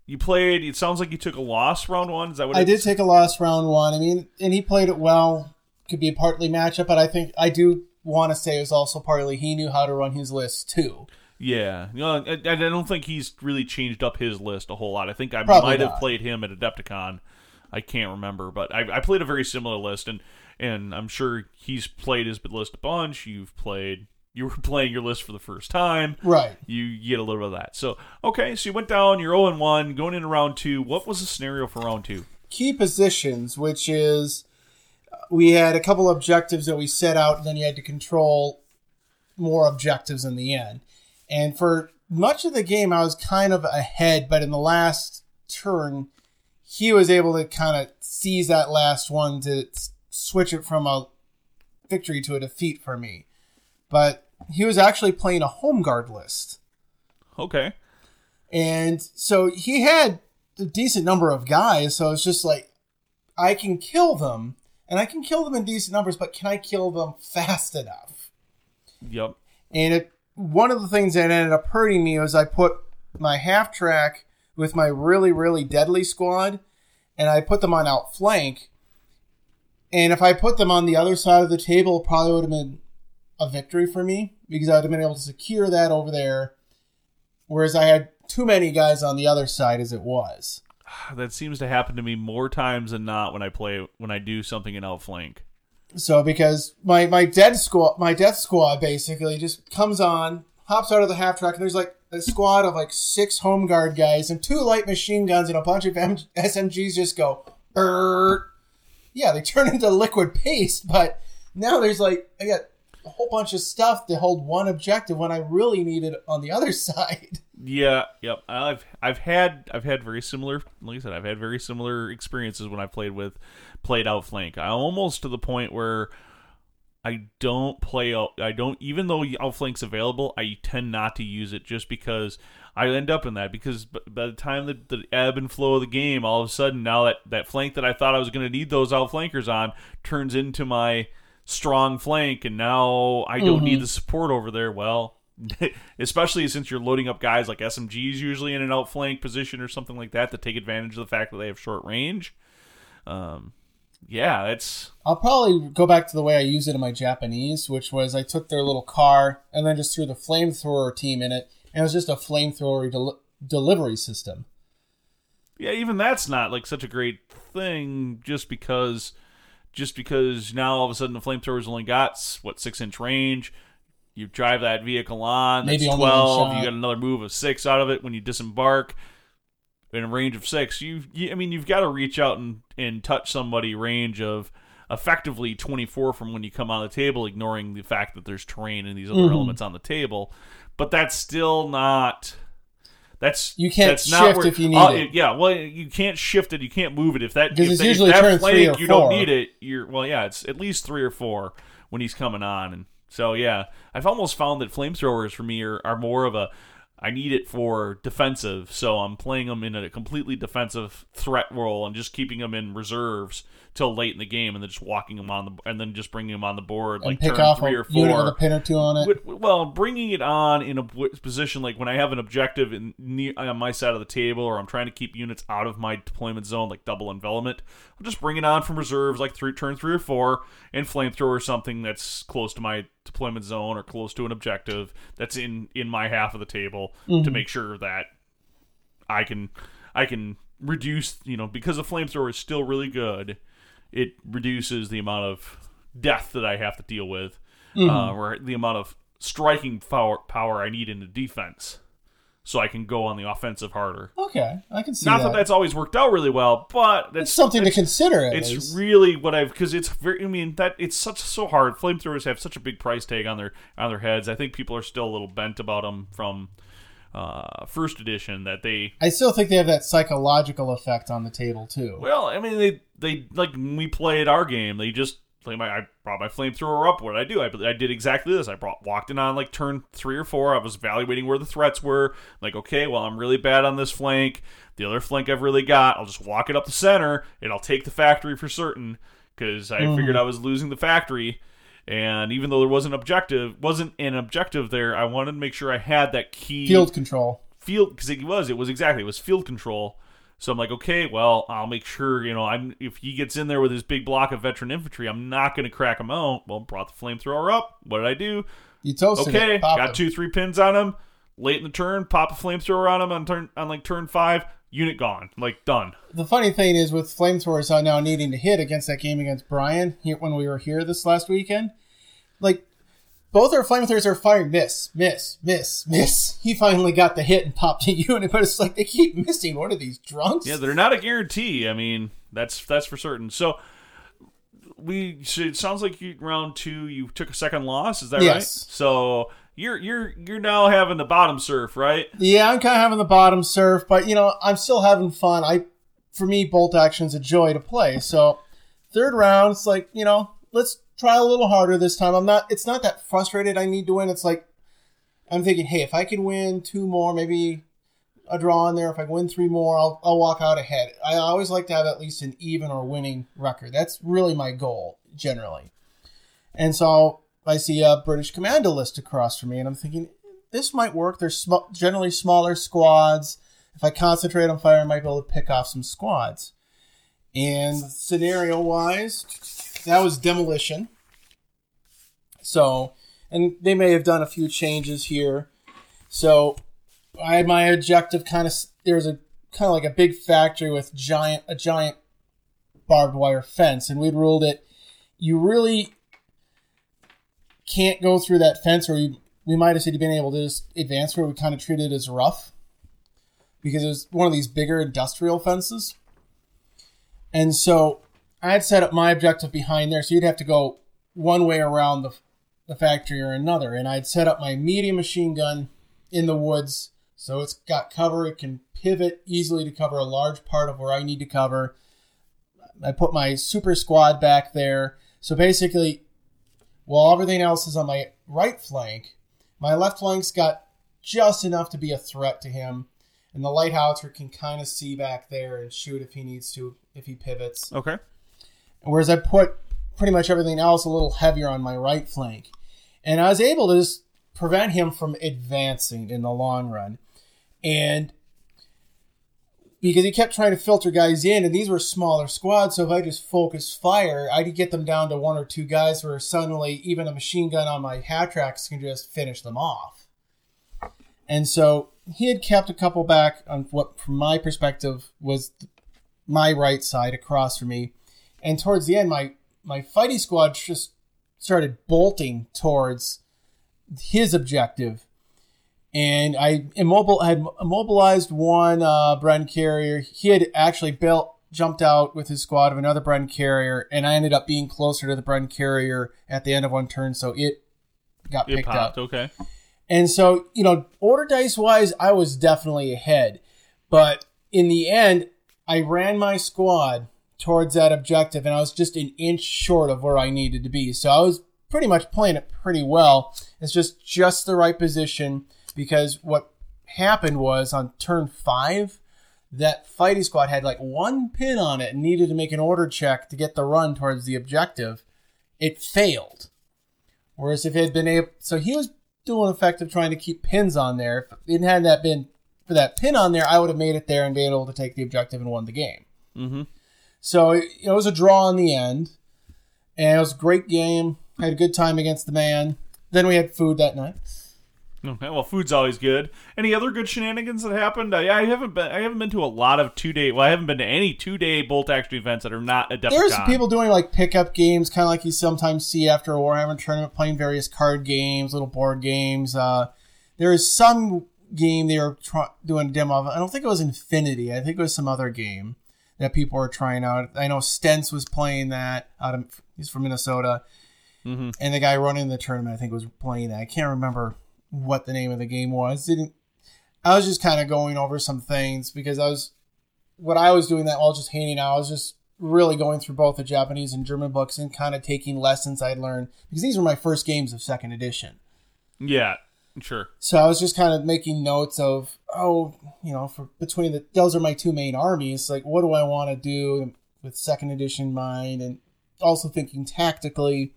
you played, it sounds like you took a loss round one. Is that what I did take a loss round one. I mean, and he played it well. Could be a partly matchup, but I think I do want to say it was also partly he knew how to run his list too. Yeah. You know, I, I don't think he's really changed up his list a whole lot. I think I Probably might have played him at Adepticon. I can't remember, but I, I played a very similar list, and and I'm sure he's played his list a bunch. You've played, you were (laughs) playing your list for the first time. Right. you you get a little bit of that. So okay, so you went down, you're 0 and 1, going into round two. What was the scenario for round two? Key positions, which is uh, we had a couple objectives that we set out, and then you had to control more objectives in the end. And for much of the game, I was kind of ahead, but in the last turn, he was able to kind of seize that last one to switch it from a victory to a defeat for me. But he was actually playing a home guard list. Okay, And so he had a decent number of guys. So it's just like, I can kill them, and I can kill them in decent numbers, but can I kill them fast enough? yep, And it, one of the things that ended up hurting me was I put my half track with my really, really deadly squad, and I put them on outflank. And if I put them on the other side of the table, probably would have been a victory for me because I would have been able to secure that over there. Whereas I had too many guys on the other side as it was. (sighs) that seems to happen to me more times than not when I play when I do something in outflank. So because my my dead squad, my death squad basically just comes on, pops out of the half track, and there's like a squad of like six home guard guys and two light machine guns and a bunch of M- SMGs just go. Yeah, they turn (laughs) into liquid paste, but now there's like, I got a whole bunch of stuff to hold one objective when I really need it on the other (laughs) side. Yeah, yep. I've I've had I've had very similar like I said, I've had very similar experiences when I played with played outflank. I almost to the point where I don't play out I don't even though outflank's available, I tend not to use it just because I end up in that because by the time the, the ebb and flow of the game, all of a sudden now that that flank that I thought I was going to need those outflankers on turns into my strong flank and now I don't mm-hmm. need the support over there. Well, (laughs) especially since you're loading up guys like SMGs usually in an outflank position or something like that to take advantage of the fact that they have short range. Um, yeah, it's. I'll probably go back to the way I used it in my Japanese, which was I took their little car and then just threw the flamethrower team in it, and it was just a flamethrower del- delivery system. Yeah, even that's not like such a great thing, just because, just because now all of a sudden the flamethrower's only got what six inch range you drive that vehicle on. Maybe that's twelve. You get another move of six out of it when you disembark. In a range of six, you, you I mean, you've got to reach out and, and touch somebody range of effectively 24 from when you come on the table, ignoring the fact that there's terrain and these other mm-hmm. elements on the table. But that's still not. That's you can't that's shift where, if you need uh, it. Yeah, well, you can't shift it. You can't move it if that because it's usually if that flank, you don't need it. You're well, yeah, it's at least three or four when he's coming on, and so yeah, I've almost found that flamethrowers for me are, are more of a I need it for defensive, so I'm playing them in a completely defensive threat role and just keeping them in reserves till late in the game, and then just walking them on the and then just bringing them on the board and like pick turn off three or four. with a pin or two on it. Well, bringing it on in a position like when I have an objective in on my side of the table, or I'm trying to keep units out of my deployment zone, like double envelopment. I'll just bring it on from reserves, like three, turn three or four, and flamethrower something that's close to my deployment zone or close to an objective that's in in my half of the table mm-hmm. to make sure that I can I can reduce you know because the flamethrower is still really good it reduces the amount of death that I have to deal with, mm-hmm. uh, or the amount of striking power power I need in the defense, so I can go on the offensive harder. Okay, I can see. Not that, that that's always worked out really well, but that's it's something to consider. It's least. really what I've because it's very. I mean that it's such so hard. Flamethrowers have such a big price tag on their on their heads. I think people are still a little bent about them from uh, first edition that they. I still think they have that psychological effect on the table too. Well, I mean they they like we played our game, they just like my I brought my flamethrower up. What did I do? I, I did exactly this. I brought walked in on like turn three or four. I was evaluating where the threats were. Like, okay, well I'm really bad on this flank. The other flank I've really got. I'll just walk it up the center and I'll take the factory for certain because I mm. figured I was losing the factory. And even though there wasn't objective, wasn't an objective there, I wanted to make sure I had that key field control. Field because it was, it was exactly, it was field control. So I'm like, okay, well, I'll make sure, you know, I'm if he gets in there with his big block of veteran infantry, I'm not going to crack him out. Well, brought the flamethrower up. What did I do? You toasted okay, it, got him. two, three pins on him. Late in the turn, pop a flamethrower on him on turn on like turn five. Unit gone, like done. The funny thing is, with flamethrowers uh, now needing to hit against that game against Brian when we were here this last weekend, like both our flamethrowers are firing miss, miss, miss, miss. He finally got the hit and popped a unit, but it's like they keep missing. What are these drunks? Yeah, they're not a guarantee. I mean, that's that's for certain. So we so it sounds like you round two you took a second loss. Is that yes. right? So you're you're you're now having the bottom surf, right? Yeah, I'm kind of having the bottom surf, but you know I'm still having fun. I for me, bolt action's a joy to play. So third round, it's like you know let's try a little harder this time. I'm not. It's not that frustrated. I need to win. It's like I'm thinking, hey, if I can win two more, maybe a draw in there. If I win three more, I'll, I'll walk out ahead. I always like to have at least an even or winning record. That's really my goal generally. And so I see a British commando list across from me, and I'm thinking this might work. They're sm- generally smaller squads. If I concentrate on fire, I might be able to pick off some squads. And scenario wise, that was demolition. So, and they may have done a few changes here. So, I had my objective kind of there was a kind of like a big factory with giant a giant barbed wire fence, and we'd ruled it. You really can't go through that fence, or you we might have said you've been able to just advance where we kind of treated it as rough because it was one of these bigger industrial fences. And so I had set up my objective behind there, so you'd have to go one way around the, the factory or another. And I'd set up my medium machine gun in the woods, so it's got cover. It can pivot easily to cover a large part of where I need to cover. I put my super squad back there. So basically, while everything else is on my right flank, my left flank's got just enough to be a threat to him. And the light howitzer can kind of see back there and shoot if he needs to, if he pivots. Okay. Whereas I put pretty much everything else a little heavier on my right flank. And I was able to just prevent him from advancing in the long run. And because he kept trying to filter guys in, and these were smaller squads, so if I just focus fire, I could get them down to one or two guys where suddenly even a machine gun on my half tracks can just finish them off. And so he had kept a couple back on what, from my perspective, was my right side across from me. And towards the end, my my fighting squad just started bolting towards his objective, and I immobile had immobilized one uh, Bren carrier. He had actually built jumped out with his squad of another Bren carrier, and I ended up being closer to the Bren carrier at the end of one turn, so it got It picked popped. up. Okay. And so, you know, order dice wise, I was definitely ahead. But in the end, I ran my squad towards that objective and I was just an inch short of where I needed to be. So I was pretty much playing it pretty well. It's just just the right position because what happened was on turn 5 that fighting squad had like one pin on it and needed to make an order check to get the run towards the objective. It failed. Whereas if it had been able, so he was doing effective trying to keep pins on there. If it hadn't that been for that pin on there, I would have made it there and been able to take the objective and won the game. Mm-hmm. So it, it was a draw in the end, and it was a great game. Had a good time against the man. Then we had food that night. Okay. Well, food's always good. Any other good shenanigans that happened? I, I haven't been. I haven't been to a lot of two day. Well, I haven't been to any two day bolt action events that are not Adepticon. There's people doing like pickup games, kind of like you sometimes see after a Warhammer tournament, playing various card games, little board games. Uh, there is some game they were try- doing a demo of. I don't think it was Infinity. I think it was some other game that people are trying out. I know Stents was playing that. Out of he's from Minnesota, Mm-hmm. and the guy running the tournament I think was playing that. I can't remember what the name of the game was. Didn't I was just kind of going over some things because I was what I was doing that while just hanging out. I was just really going through both the Japanese and German books and kind of taking lessons I'd learned because these were my first games of second edition. Yeah. Sure. So I was just kind of making notes of, oh, you know, for between the those are my two main armies. Like, what do I want to do with second edition in mind, and also thinking tactically,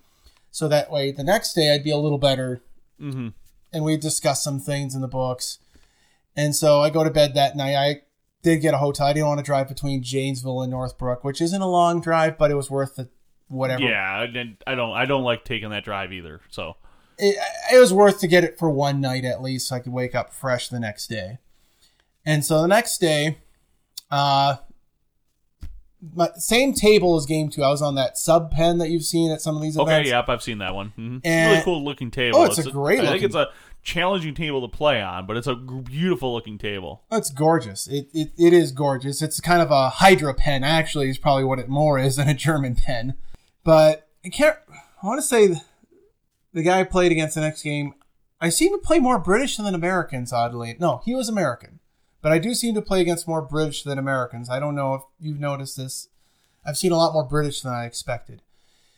so that way the next day I'd be a little better. Mm-hmm. And we discussed some things in the books, and so I go to bed that night. I did get a hotel. I didn't want to drive between Janesville and Northbrook, which isn't a long drive, but it was worth the whatever. Yeah. I, I don't. I don't like taking that drive either. So. It, it was worth to get it for one night at least so I could wake up fresh the next day. And so the next day, uh, my, same table as game two. I was on that sub pen that you've seen at some of these events. Okay. Yep. I've seen that one. Mm-hmm. And- really cool looking table. Oh, it's a great I think it's a challenging table to play on, but it's a beautiful looking table. It's gorgeous. It, it it is gorgeous. It's kind of a Hydra pen. Actually, is probably what it more is than a German pen. But I can't. I want to say the, guy I played against the next game. I seem to play more British than Americans. Oddly, no, he was American, but I do seem to play against more British than Americans. I don't know if you've noticed this. I've seen a lot more British than I expected.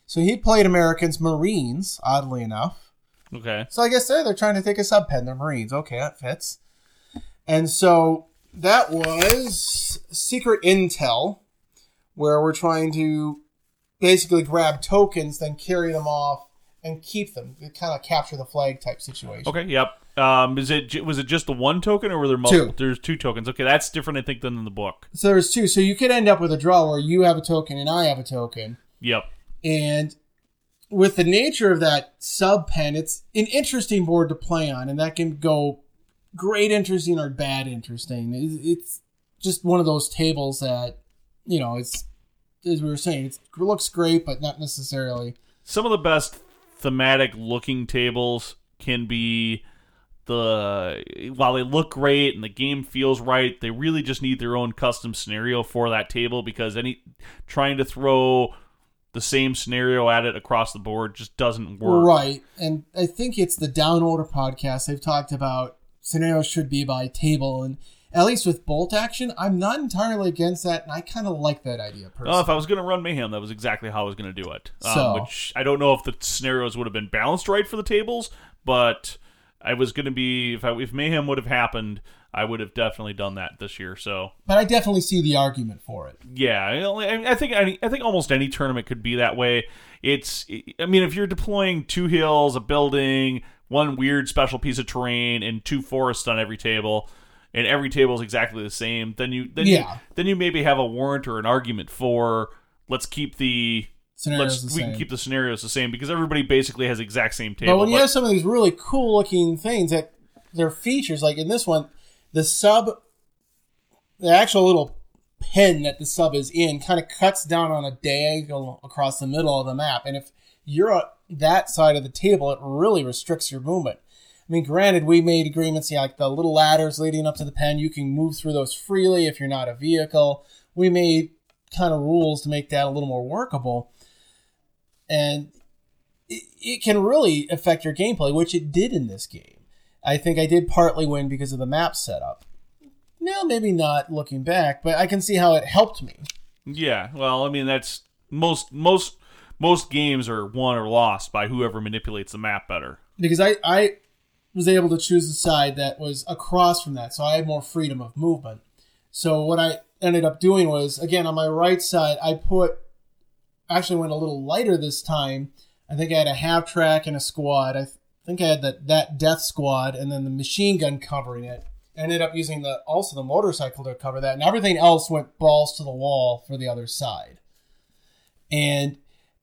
So he played Americans, Marines. Oddly enough. Okay. So I guess they're, they're trying to take a sub pen. They're Marines. Okay, that fits. And so that was secret intel, where we're trying to basically grab tokens, then carry them off and keep them. Kind of capture the flag type situation. Okay. Yep. Um, is it was it just the one token or were there multiple? Two. There's two tokens. Okay, that's different, I think, than in the book. So there's two. So you could end up with a draw where you have a token and I have a token. Yep. And with the nature of that sub pen, it's an interesting board to play on, and that can go great interesting or bad interesting. It's just one of those tables that, you know, it's as we were saying, it looks great, but not necessarily. Some of the best thematic looking tables can be the while they look great and the game feels right, they really just need their own custom scenario for that table because any trying to throw the same scenario at it across the board just doesn't work. Right. And I think it's the Down Order podcast. They've talked about scenarios should be by table. And at least with bolt action, I'm not entirely against that. And I kind of like that idea personally. Oh, if I was going to run Mayhem, that was exactly how I was going to do it. Um, So- which I don't know if the scenarios would have been balanced right for the tables, but I was going to be if I, if Mayhem would have happened, I would have definitely done that this year. So but I definitely see the argument for it. yeah, I think I think almost any tournament could be that way. It's I mean, if you're deploying two hills, a building, one weird special piece of terrain, and two forests on every table, and every table is exactly the same, then you then Yeah. you, then you maybe have a warrant or an argument for let's keep the Scenarios let's the we same. can keep the scenarios the same because everybody basically has the exact same table. But when you but- have some of these really cool looking things that their features, like in this one, the sub, the actual little pin that the sub is in, kind of cuts down on a diagonal across the middle of the map. And if you're on that side of the table, it really restricts your movement. I mean, granted, we made agreements, yeah, like the little ladders leading up to the pen, you can move through those freely if you're not a vehicle. We made kind of rules to make that a little more workable. And it, it can really affect your gameplay, which it did in this game. I think I did partly win because of the map setup. No, maybe not looking back, but I can see how it helped me. yeah, well, I mean that's most most most games are won or lost by whoever manipulates the map better. Because I, I was able to choose the side that was across from that, so I had more freedom of movement. So what I ended up doing was, again, on my right side, I put, actually went a little lighter this time. I think I had a half track and a squad. I th- think I had that, that death squad and then the machine gun covering it. Ended up using the also the motorcycle to cover that, and everything else went balls to the wall for the other side. And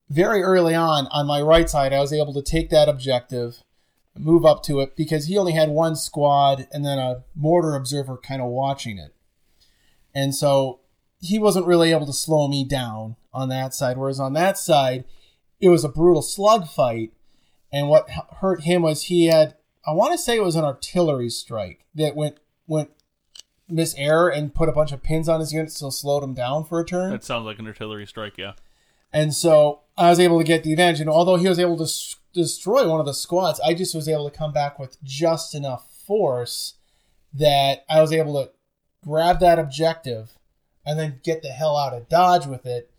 very early on, on my right side, I was able to take that objective, move up to it because he only had one squad and then a mortar observer kind of watching it. And so he wasn't really able to slow me down on that side. Whereas on that side, it was a brutal slug fight. And what hurt him was he had, I want to say it was an artillery strike that went went miss air and put a bunch of pins on his unit, so slowed him down for a turn. That sounds like an artillery strike, yeah. And so I was able to get the advantage. And although he was able to destroy one of the squads, I just was able to come back with just enough force that I was able to grab that objective and then get the hell out of Dodge with it.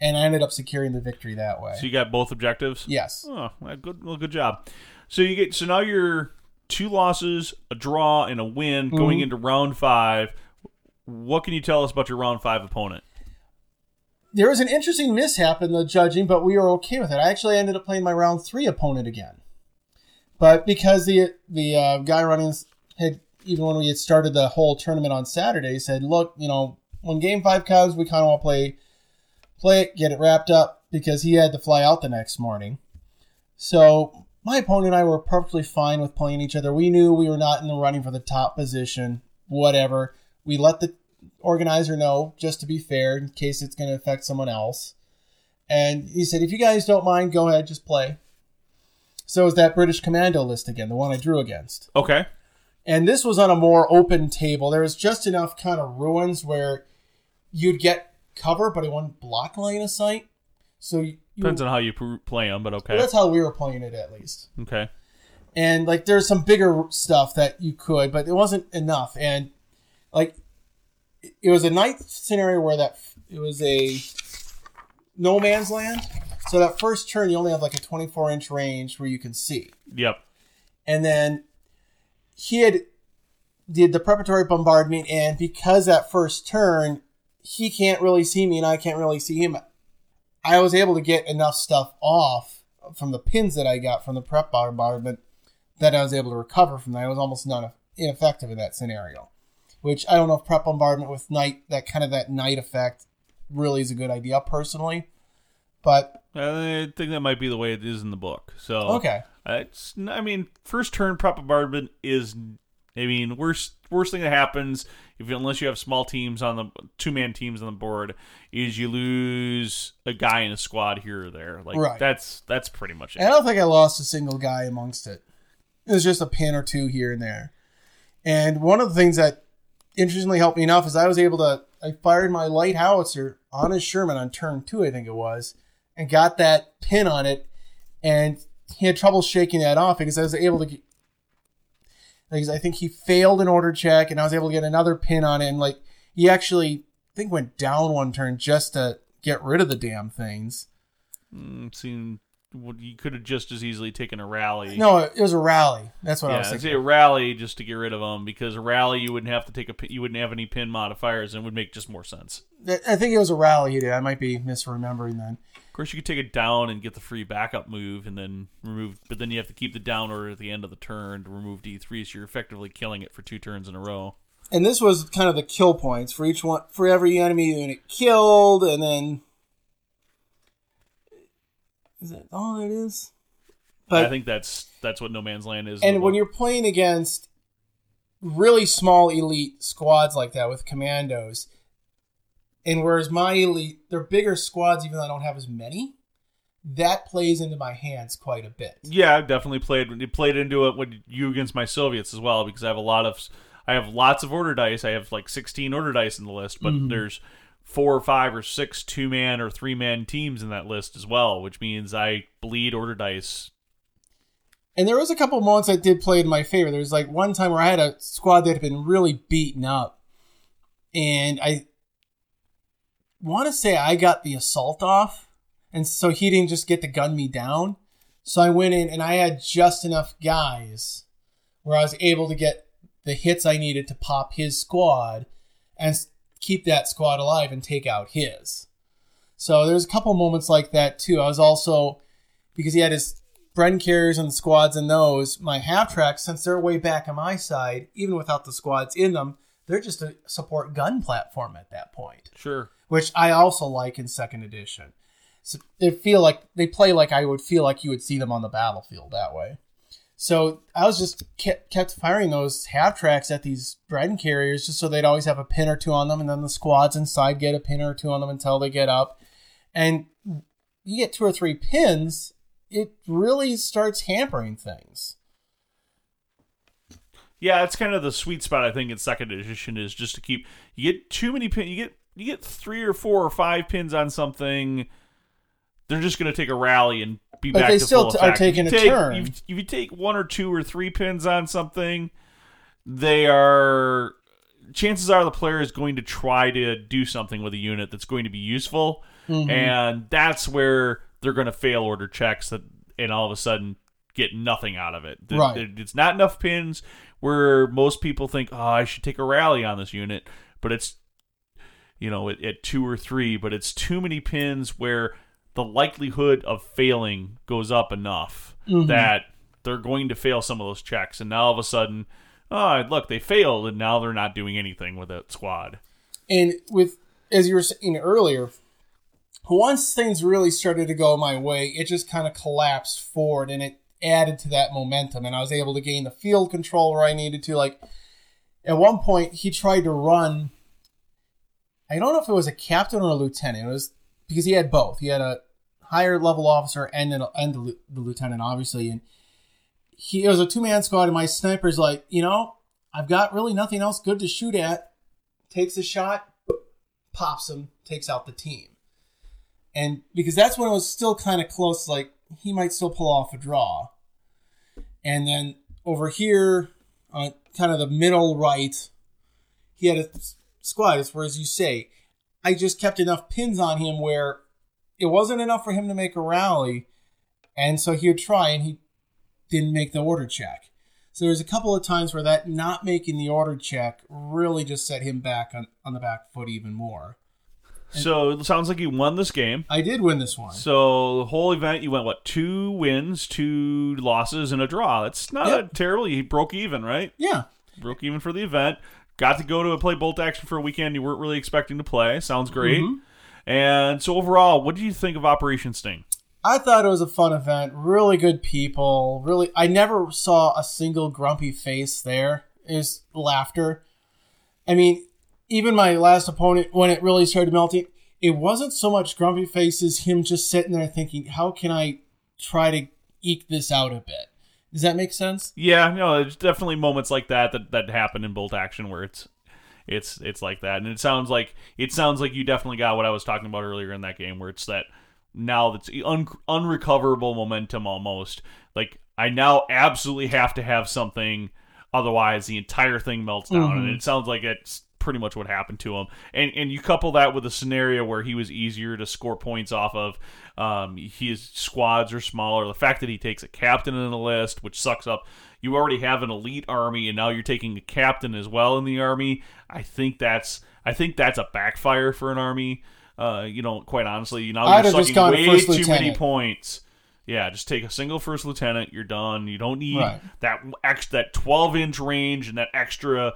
And I ended up securing the victory that way. So you got both objectives. yes. Oh, good. Well, good job. So you get. So now you're two losses, a draw, and a win going Mm-hmm. into round five. What can you tell us about your round five opponent? There was an interesting mishap in the judging, but we were okay with it. I actually ended up playing my round three opponent again. But because the the uh, guy running had even when we had started the whole tournament on Saturday said, look, you know, when game five comes, we kind of want to play play it, get it wrapped up because he had to fly out the next morning. So my opponent and I were perfectly fine with playing each other. We knew we were not in the running for the top position, whatever. We let the organizer know just to be fair in case it's going to affect someone else. And he said, if you guys don't mind, go ahead, just play. So is that British Commando list again, the one I drew against. Okay. And this was on a more open table. There was just enough kind of ruins where you'd get cover, but it wouldn't block line of sight. So you, Depends on how you pr- play them, but okay. that's how we were playing it at least. Okay. And like there's some bigger stuff that you could, but it wasn't enough. And like it was a night scenario where that it was a no man's land. So that first turn you only have like a 24 inch range where you can see. Yep. And then he had did the preparatory bombardment, and because that first turn he can't really see me and I can't really see him, I was able to get enough stuff off from the pins that I got from the prep bombardment that I was able to recover from that. I was almost non ineffective in that scenario. Which I don't know if prep bombardment with night that kind of that night effect really is a good idea personally. But I think that might be the way it is in the book. So okay. Uh, it's, I mean, first turn prep bombardment is, I mean, worst worst thing that happens if unless you have small teams on the two man teams on the board is you lose a guy in a squad here or there. Like Right. that's that's pretty much And I don't think I lost a single guy amongst it. It was just a pin or two here and there. And one of the things that interestingly helped me enough is I was able to I fired my light howitzer on Sherman on turn two, I think it was, and got that pin on it. And he had trouble shaking that off because I was able to. Get, because I think he failed an order check, and I was able to get another pin on it. And like he actually, I think, went down one turn just to get rid of the damn things. Mm, seemed you could have just as easily taken a rally. No, it was a rally. That's what I yeah, was I'd thinking. say a rally just to get rid of them because a rally you wouldn't have to take a you wouldn't have any pin modifiers and it would make just more sense. I think it was a rally he did. I might be misremembering then. Of course, you could take it down and get the free backup move and then remove, but then you have to keep the down order at the end of the turn to remove D3, so you're effectively killing it for two turns in a row. And this was kind of the kill points for each one for every enemy unit killed, and then is that all it is? But I think that's that's what No Man's Land is. and when book. you're playing against really small elite squads like that with commandos, and whereas my elite they're bigger squads, even though I don't have as many, that plays into my hands quite a bit. Yeah, I've definitely played played into it when you against my Soviets as well because I have a lot of I have lots of order dice. I have like 16 order dice in the list, but Mm-hmm. there's four or five or six two man or three man teams in that list as well, which means I bleed order dice. And there was a couple moments I did play in my favor. There was like one time where I had a squad that had been really beaten up, and I want to say I got the assault off, and so he didn't just get to gun me down. So I went in and I had just enough guys where I was able to get the hits I needed to pop his squad and keep that squad alive and take out his. So there's a couple moments like that too. I was also because he had his Bren carriers and the squads in those, my half tracks, since they're way back on my side, even without the squads in them, they're just a support gun platform at that point, Sure. which I also like in second edition. So they feel like they play like I would feel like you would see them on the battlefield that way. So I was just kept, firing those half tracks at these Bren carriers just so they'd always have a pin or two on them, and then the squads inside get a pin or two on them until they get up. And you get two or three pins, it really starts hampering things. Yeah, it's kind of the sweet spot I think in second edition is just to keep you get too many pin you get you get three or four or five pins on something, they're just going to take a rally and be But back they to still full are taking If you a take, turn. If, if you take one or two or three pins on something, they are chances are the player is going to try to do something with a unit that's going to be useful, Mm-hmm. and that's where they're going to fail order checks that and all of a sudden get nothing out of it. Right. It's not enough pins where most people think, oh, I should take a rally on this unit, but it's you know at, at two or three, but it's too many pins where the likelihood of failing goes up enough Mm-hmm. that they're going to fail some of those checks, and now all of a sudden, oh look, they failed, and now they're not doing anything with that squad. And with, as you were saying earlier, once things really started to go my way, it just kind of collapsed forward and it added to that momentum. And I was able to gain the field control where I needed to. Like, at one point, he tried to run. I don't know if it was a captain or a lieutenant. It was because he had both. He had a higher level officer and an, and the, the lieutenant, obviously. And he it was a two man squad, and my sniper's like, you know, I've got really nothing else good to shoot at. Takes a shot, pops him, takes out the team. And because that's when it was still kind of close, like he might still pull off a draw. And then over here, uh, kind of the middle right, he had a squad. It's where, as you say, I just kept enough pins on him where it wasn't enough for him to make a rally. And so he would try, and he didn't make the order check. So there's a couple of times where that not making the order check really just set him back on, on the back foot even more. So it sounds like you won this game. I did win this one. So the whole event, you went what two wins, two losses, and a draw. That's not Yep. terrible. You broke even, right? Yeah. Broke even for the event. Got to go to a play bolt action for a weekend you weren't really expecting to play. Sounds great. Mm-hmm. And so overall, what do you think of Operation Sting? I thought it was a fun event. Really good people. Really, I never saw a single grumpy face there. Is laughter. I mean, even my last opponent, when it really started melting, it wasn't so much grumpy faces. Him just sitting there thinking, "How can I try to eke this out a bit?" Does that make sense? Yeah, no, there's definitely moments like that that that happen in bolt action where it's it's it's like that, and it sounds like it sounds like you definitely got what I was talking about earlier in that game, where it's that now that's un- unrecoverable momentum almost. Like I now absolutely have to have something, otherwise the entire thing melts down, and mm-hmm. it sounds like it's pretty much what happened to him. And and you couple that with a scenario where he was easier to score points off of. Um, his squads are smaller. The fact that he takes a captain in the list, which sucks up. You already have an elite army, and now you're taking a captain as well in the army. I think that's I think that's a backfire for an army. Uh, you know, quite honestly, you know, I'd you're sucking way too many points. Yeah, just take a single first lieutenant. You're done. You don't need Right. that ex that 12 inch range and that extra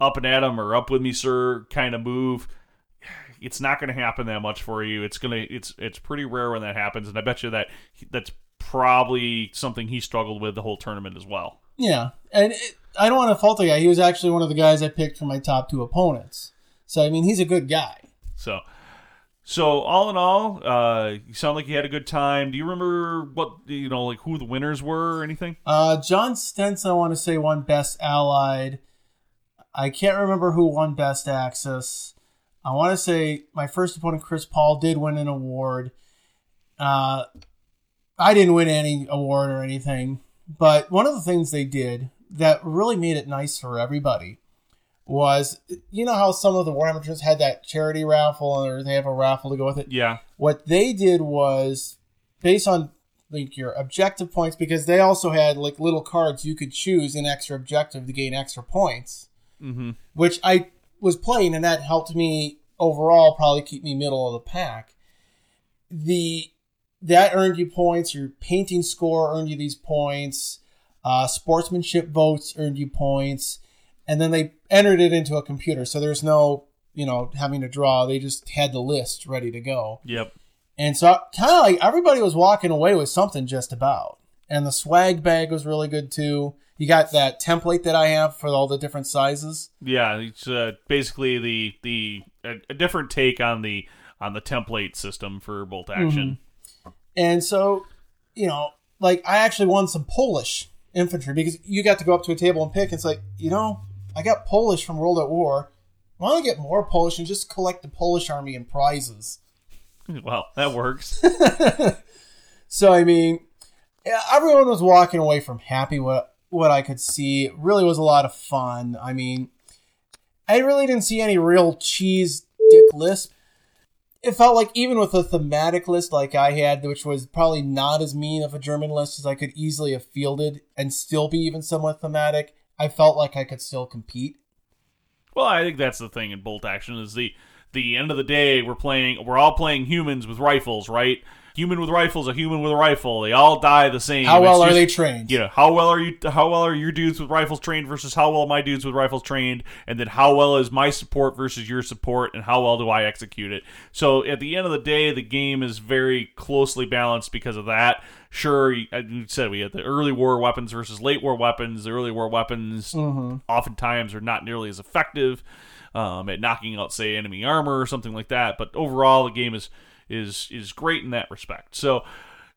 up and at him or up with me, sir, kind of move. It's not going to happen that much for you. It's gonna. It's it's pretty rare when that happens, and I bet you that that's probably something he struggled with the whole tournament as well. Yeah, and it, I don't want to fault the guy. He was actually one of the guys I picked for my top two opponents. So I mean, he's a good guy. So, so all in all, uh, you sound like you had a good time. Do you remember what you know, like who the winners were or anything? Uh, John Stenson, I want to say, won Best Allied. I can't remember who won Best Axis. I want to say my first opponent, Chris Paul, did win an award. Uh, I didn't win any award or anything, but one of the things they did that really made it nice for everybody was, you know how some of the War Amateurs had that charity raffle or they have a raffle to go with it? Yeah, what they did was based on like your objective points because they also had like little cards you could choose an extra objective to gain extra points mm-hmm. which i was playing and that helped me overall probably keep me middle of the pack the that earned you points your painting score earned you these points uh, sportsmanship votes earned you points and then they entered it into a computer so there's no you know having to draw they just had the list ready to go yep. and so kind of like everybody was walking away with something just about. And the swag bag was really good too. You got that template that I have for all the different sizes. Yeah, it's uh, basically the the a, a different take on the on the template system for bolt action. And so, you know, like I actually won some Polish infantry because you got to go up to a table and pick. It's like, you know, I got Polish from World at War. Why don't I get more Polish and just collect the Polish army and prizes? (laughs) Well, that works. (laughs) So I mean, everyone was walking away from happy what what I could see. Really was a lot of fun. I mean, I really didn't see any real cheese dick list. It felt like even with a thematic list like I had, which was probably not as mean of a German list as I could easily have fielded and still be even somewhat thematic, I felt like I could still compete. well, I think that's the thing in bolt action is the the end of the day we're playing we're all playing humans with rifles, right? Human with rifles, a human with a rifle. They all die the same. How well are just- they trained? Yeah, how well are you? How well are your dudes with rifles trained versus how well my dudes with rifles trained, and then how well is my support versus your support, and how well do I execute it? So at the end of the day, the game is very closely balanced because of that. Sure, you you said we had the early war weapons versus late war weapons. The early war weapons oftentimes are not nearly as effective um, at knocking out, say, enemy armor or something like that. But overall, the game is is is great in that respect. So.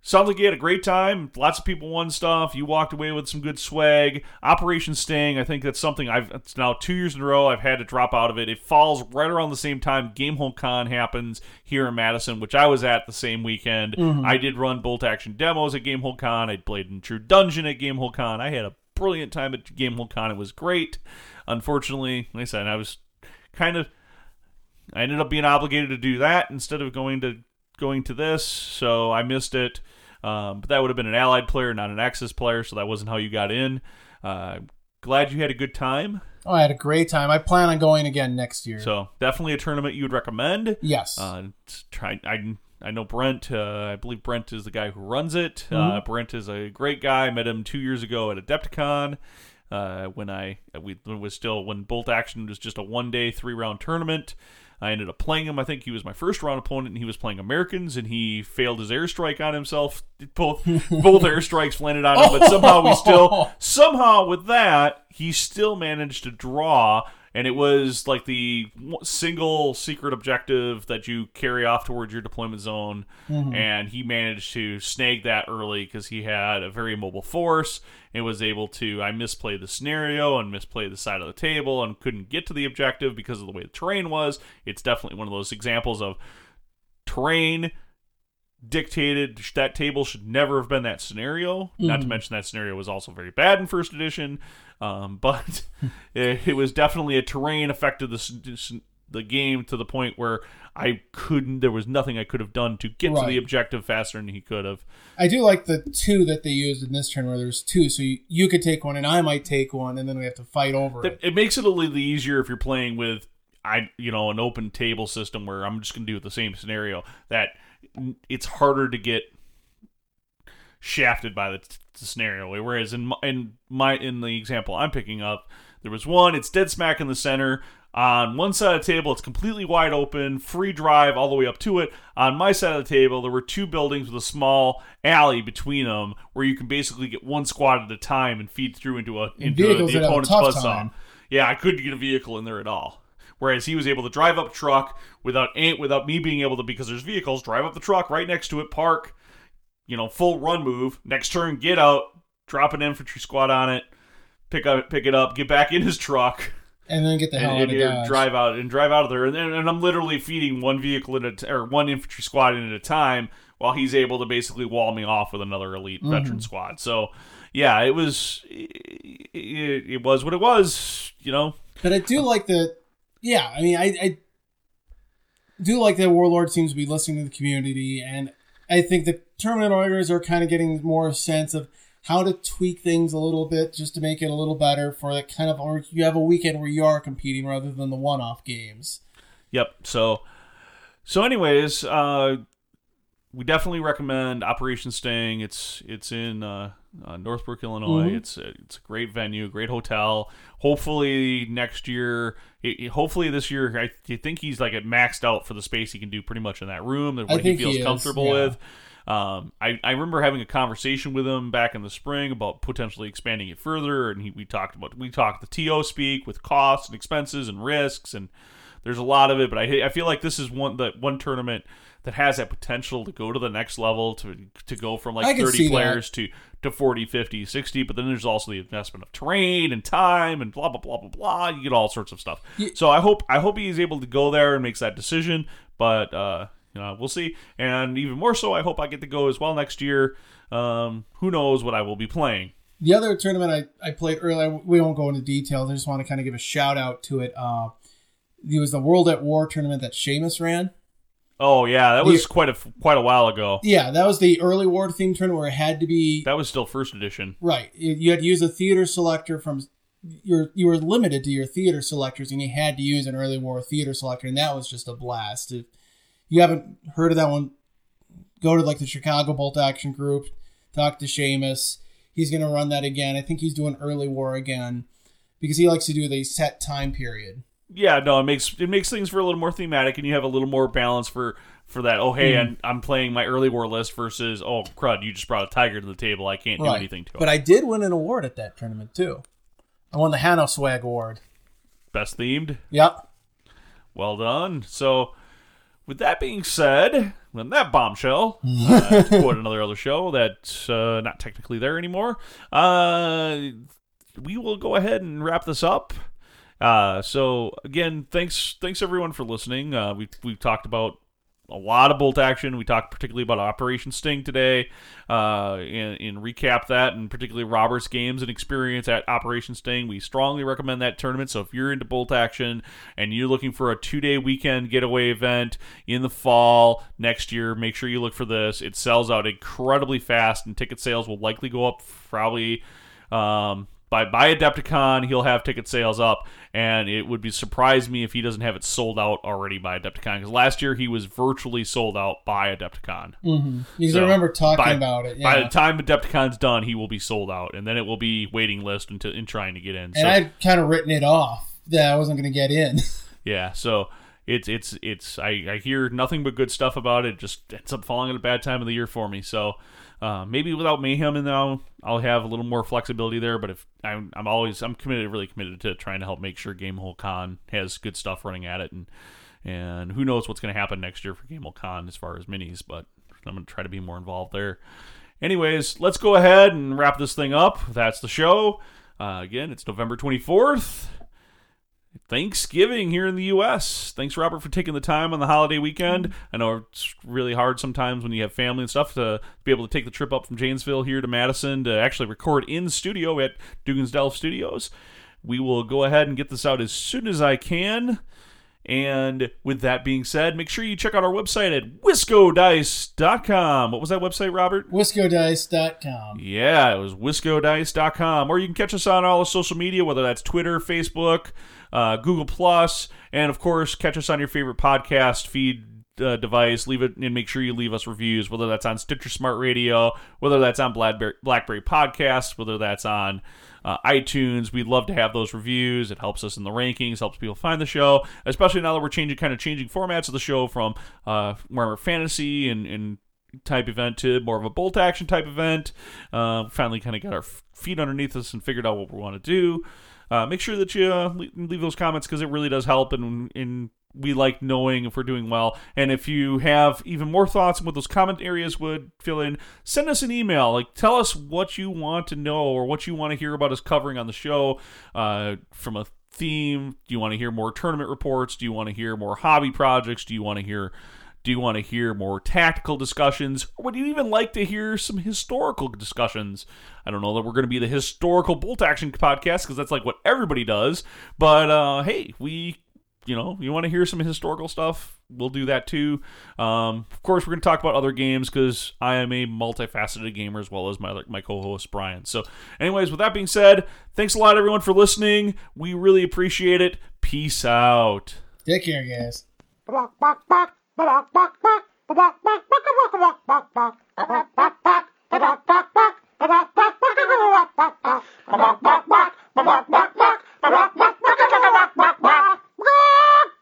Sounds like you had a great time. Lots of people won stuff. You walked away with some good swag. Operation Sting, I think that's something I've it's now two years in a row I've had to drop out of it. It falls right around the same time Gamehole Con happens here in Madison, which I was at the same weekend. Mm-hmm. I did run bolt action demos at Gamehole Con. I played in True Dungeon at Gamehole Con. I had a brilliant time at Gamehole Con. It was great. Unfortunately, like I said, I was kind of I ended up being obligated to do that instead of going to going to this, so I missed it. Um, but that would have been an allied player, not an Axis player, so that wasn't how you got in. Uh, glad you had a good time. Oh, I had a great time. I plan on going again next year. So definitely a tournament you would recommend. yes. Uh, try, I I know Brent. Uh, I believe Brent is the guy who runs it. Uh, Brent is a great guy. I met him two years ago at Adepticon. Uh, when I we when was still when Bolt Action was just a one day three round tournament. I ended up playing him. I think he was my first round opponent, and he was playing Americans, and he failed his airstrike on himself. Both both airstrikes landed on him, but somehow we still (laughs) somehow with that he still managed to draw and it was like the single secret objective that you carry off towards your deployment zone. Mm-hmm. And he managed to snag that early because he had a very mobile force and was able to. I misplayed the scenario and misplayed the side of the table and couldn't get to the objective because of the way the terrain was. It's definitely one of those examples of terrain dictated that table should never have been that scenario. Not to mention that scenario was also very bad in first edition, um, (laughs) but it, it was definitely a terrain affected the the game to the point where I couldn't. There was nothing I could have done to get to the objective faster than he could have. I do like the two that they used in this turn where there's two, so you, you could take one and I might take one, and then we have to fight over It, it. it makes it a little easier if you're playing with I you know an open table system where I'm just going to do the same scenario that it's harder to get shafted by the, t- the scenario. Whereas in my, in my in the example I'm picking up there was one it's dead smack in the center. On one side of the table it's completely wide open free drive all the way up to it. On my side of the table there were two buildings with a small alley between them where you can basically get one squad at a time and feed through into a into the would have a opponent's buzzsaw. yeah, I couldn't get a vehicle in there at all. Whereas he was able to drive up a truck without ain't without me being able to because there's vehicles, drive up the truck right next to it, park, you know, full run move, next turn, get out, drop an infantry squad on it, pick up pick it up, get back in his truck, And then get the hell and, out and, of and drive out and drive out of there. And, then- and I'm literally feeding one vehicle at a t- or one infantry squad in at a time while he's able to basically wall me off with another elite Mm-hmm. veteran squad. So yeah, it was it, it was what it was, you know. But I do like the, yeah. I mean, I, I do like that Warlord seems to be listening to the community, and I think the organizers are kind of getting more sense of how to tweak things a little bit just to make it a little better for that kind of, or you have a weekend where you are competing rather than the one-off games. Yep. So, so anyways, uh, we definitely recommend Operation Sting. It's it's in uh, uh, Northbrook, Illinois. Mhm. It's a, it's a great venue, great hotel. Hopefully next year, it, hopefully this year, I, I think he's like at maxed out for the space he can do pretty much in that room that what he think he feels comfortable yeah. with. Um, I, I remember having a conversation with him back in the spring about potentially expanding it further, and he, we talked about we talked the TO speak with costs and expenses and risks, and there's a lot of it. But I I feel like this is one that one tournament that has that potential to go to the next level to to go from like 30 see that. players to to 40, 50, 60. But then there's also the investment of terrain and time and blah blah blah blah blah. You get all sorts of stuff. Ye- So I hope I hope he's able to go there and makes that decision. But uh, you know, we'll see. And even more so, I hope I get to go as well next year. Um, who knows what I will be playing? The other tournament I, I played earlier, we won't go into details. I just want to kind of give a shout out to it. Uh, it was the World at War tournament that Seamus ran. Oh yeah, that was quite a quite a while ago. Yeah, that was the early war theme turn where it had to be That was still first edition. right. You you had to use a theater selector from your. You were limited to your theater selectors, and you had to use an early war theater selector, and that was just a blast. If you haven't heard of that one, go to like the Chicago Bolt Action Group, talk to Seamus. He's going to run that again. I think he's doing early war again because he likes to do the set time period. Yeah, no, it makes it makes things for a little more thematic, and you have a little more balance for for that. Oh, hey, Mm-hmm. I'm, I'm playing my early war list versus oh crud, you just brought a tiger to the table. I can't do anything to it. But I did win an award at that tournament too. I won the Hanno Swag Award. Best themed. Yep. Well done. So, with that being said, on that bombshell, (laughs) uh, to quote another other show that's uh, not technically there anymore, uh, we will go ahead and wrap this up. Uh, so again, thanks, thanks everyone for listening. Uh, we we've talked about a lot of bolt action. We talked particularly about Operation Sting today, uh, and, and recap that, and particularly Robert's games and experience at Operation Sting. We strongly recommend that tournament. So if you're into bolt action and you're looking for a two day weekend getaway event in the fall next year, make sure you look for this. It sells out incredibly fast, and ticket sales will likely go up probably. Um, by by Adepticon, he'll have ticket sales up, and it would be surprise me if he doesn't have it sold out already by Adepticon. Because last year he was virtually sold out by Adepticon. Mm-hmm. Because So, I remember talking by- about it. By the time Adepticon's done, he will be sold out, and then it will be waiting list until in trying to get in. and So I'd kind of written it off that I wasn't going to get in. (laughs) yeah, so it's it's it's I, I hear nothing but good stuff about it. Just ends up falling at a bad time of the year for me. So uh, maybe without mayhem and now I'll have a little more flexibility there. But if I'm, I'm always I'm committed, really committed to trying to help make sure Gamehole Con has good stuff running at it, and and who knows what's going to happen next year for Gamehole Con as far as minis. But I'm going to try to be more involved there. Anyways, let's go ahead and wrap this thing up. That's the show. Uh, again, it's November 24th. Thanksgiving here in the U.S. Thanks, Robert, for taking the time on the holiday weekend. I know it's really hard sometimes when you have family and stuff to be able to take the trip up from Janesville here to Madison to actually record in studio at Dugan's Delft Studios. We will go ahead and get this out as soon as I can. And with that being said, make sure you check out our website at wiscodice.com. What was that website, Robert? Wiscodice.com. Yeah, it was wiscodice.com. Or you can catch us on all the social media, whether that's Twitter, Facebook, uh, Google Plus, and of course, catch us on your favorite podcast feed uh, device. Leave it and make sure you leave us reviews, whether that's on Stitcher Smart Radio, whether that's on Blackberry, Blackberry Podcasts, whether that's on uh, iTunes. We'd love to have those reviews. It helps us in the rankings, helps people find the show, especially now that we're changing kind of changing formats of the show from uh, more fantasy and, and type event to more of a bolt action type event. Uh, finally, kind of got our feet underneath us and figured out what we want to do. Uh, make sure that you uh, leave those comments because it really does help and, and we like knowing if we're doing well. And if you have even more thoughts on what those comment areas would fill in, send us an email. Like, tell us what you want to know or what you want to hear about us covering on the show uh, from a theme. Do you want to hear more tournament reports? Do you want to hear more hobby projects? Do you want to hear do you want to hear more tactical discussions? Or would you even like to hear some historical discussions? I don't know that we're going to be the historical bolt action podcast because that's like what everybody does. But uh, hey, we you know, you want to hear some historical stuff, we'll do that too. Um, of course, we're going to talk about other games because I am a multifaceted gamer as well as my my co-host Brian. So, anyways, with that being said, thanks a lot everyone for listening. We really appreciate it. Peace out. Take care, guys. (laughs) Rock!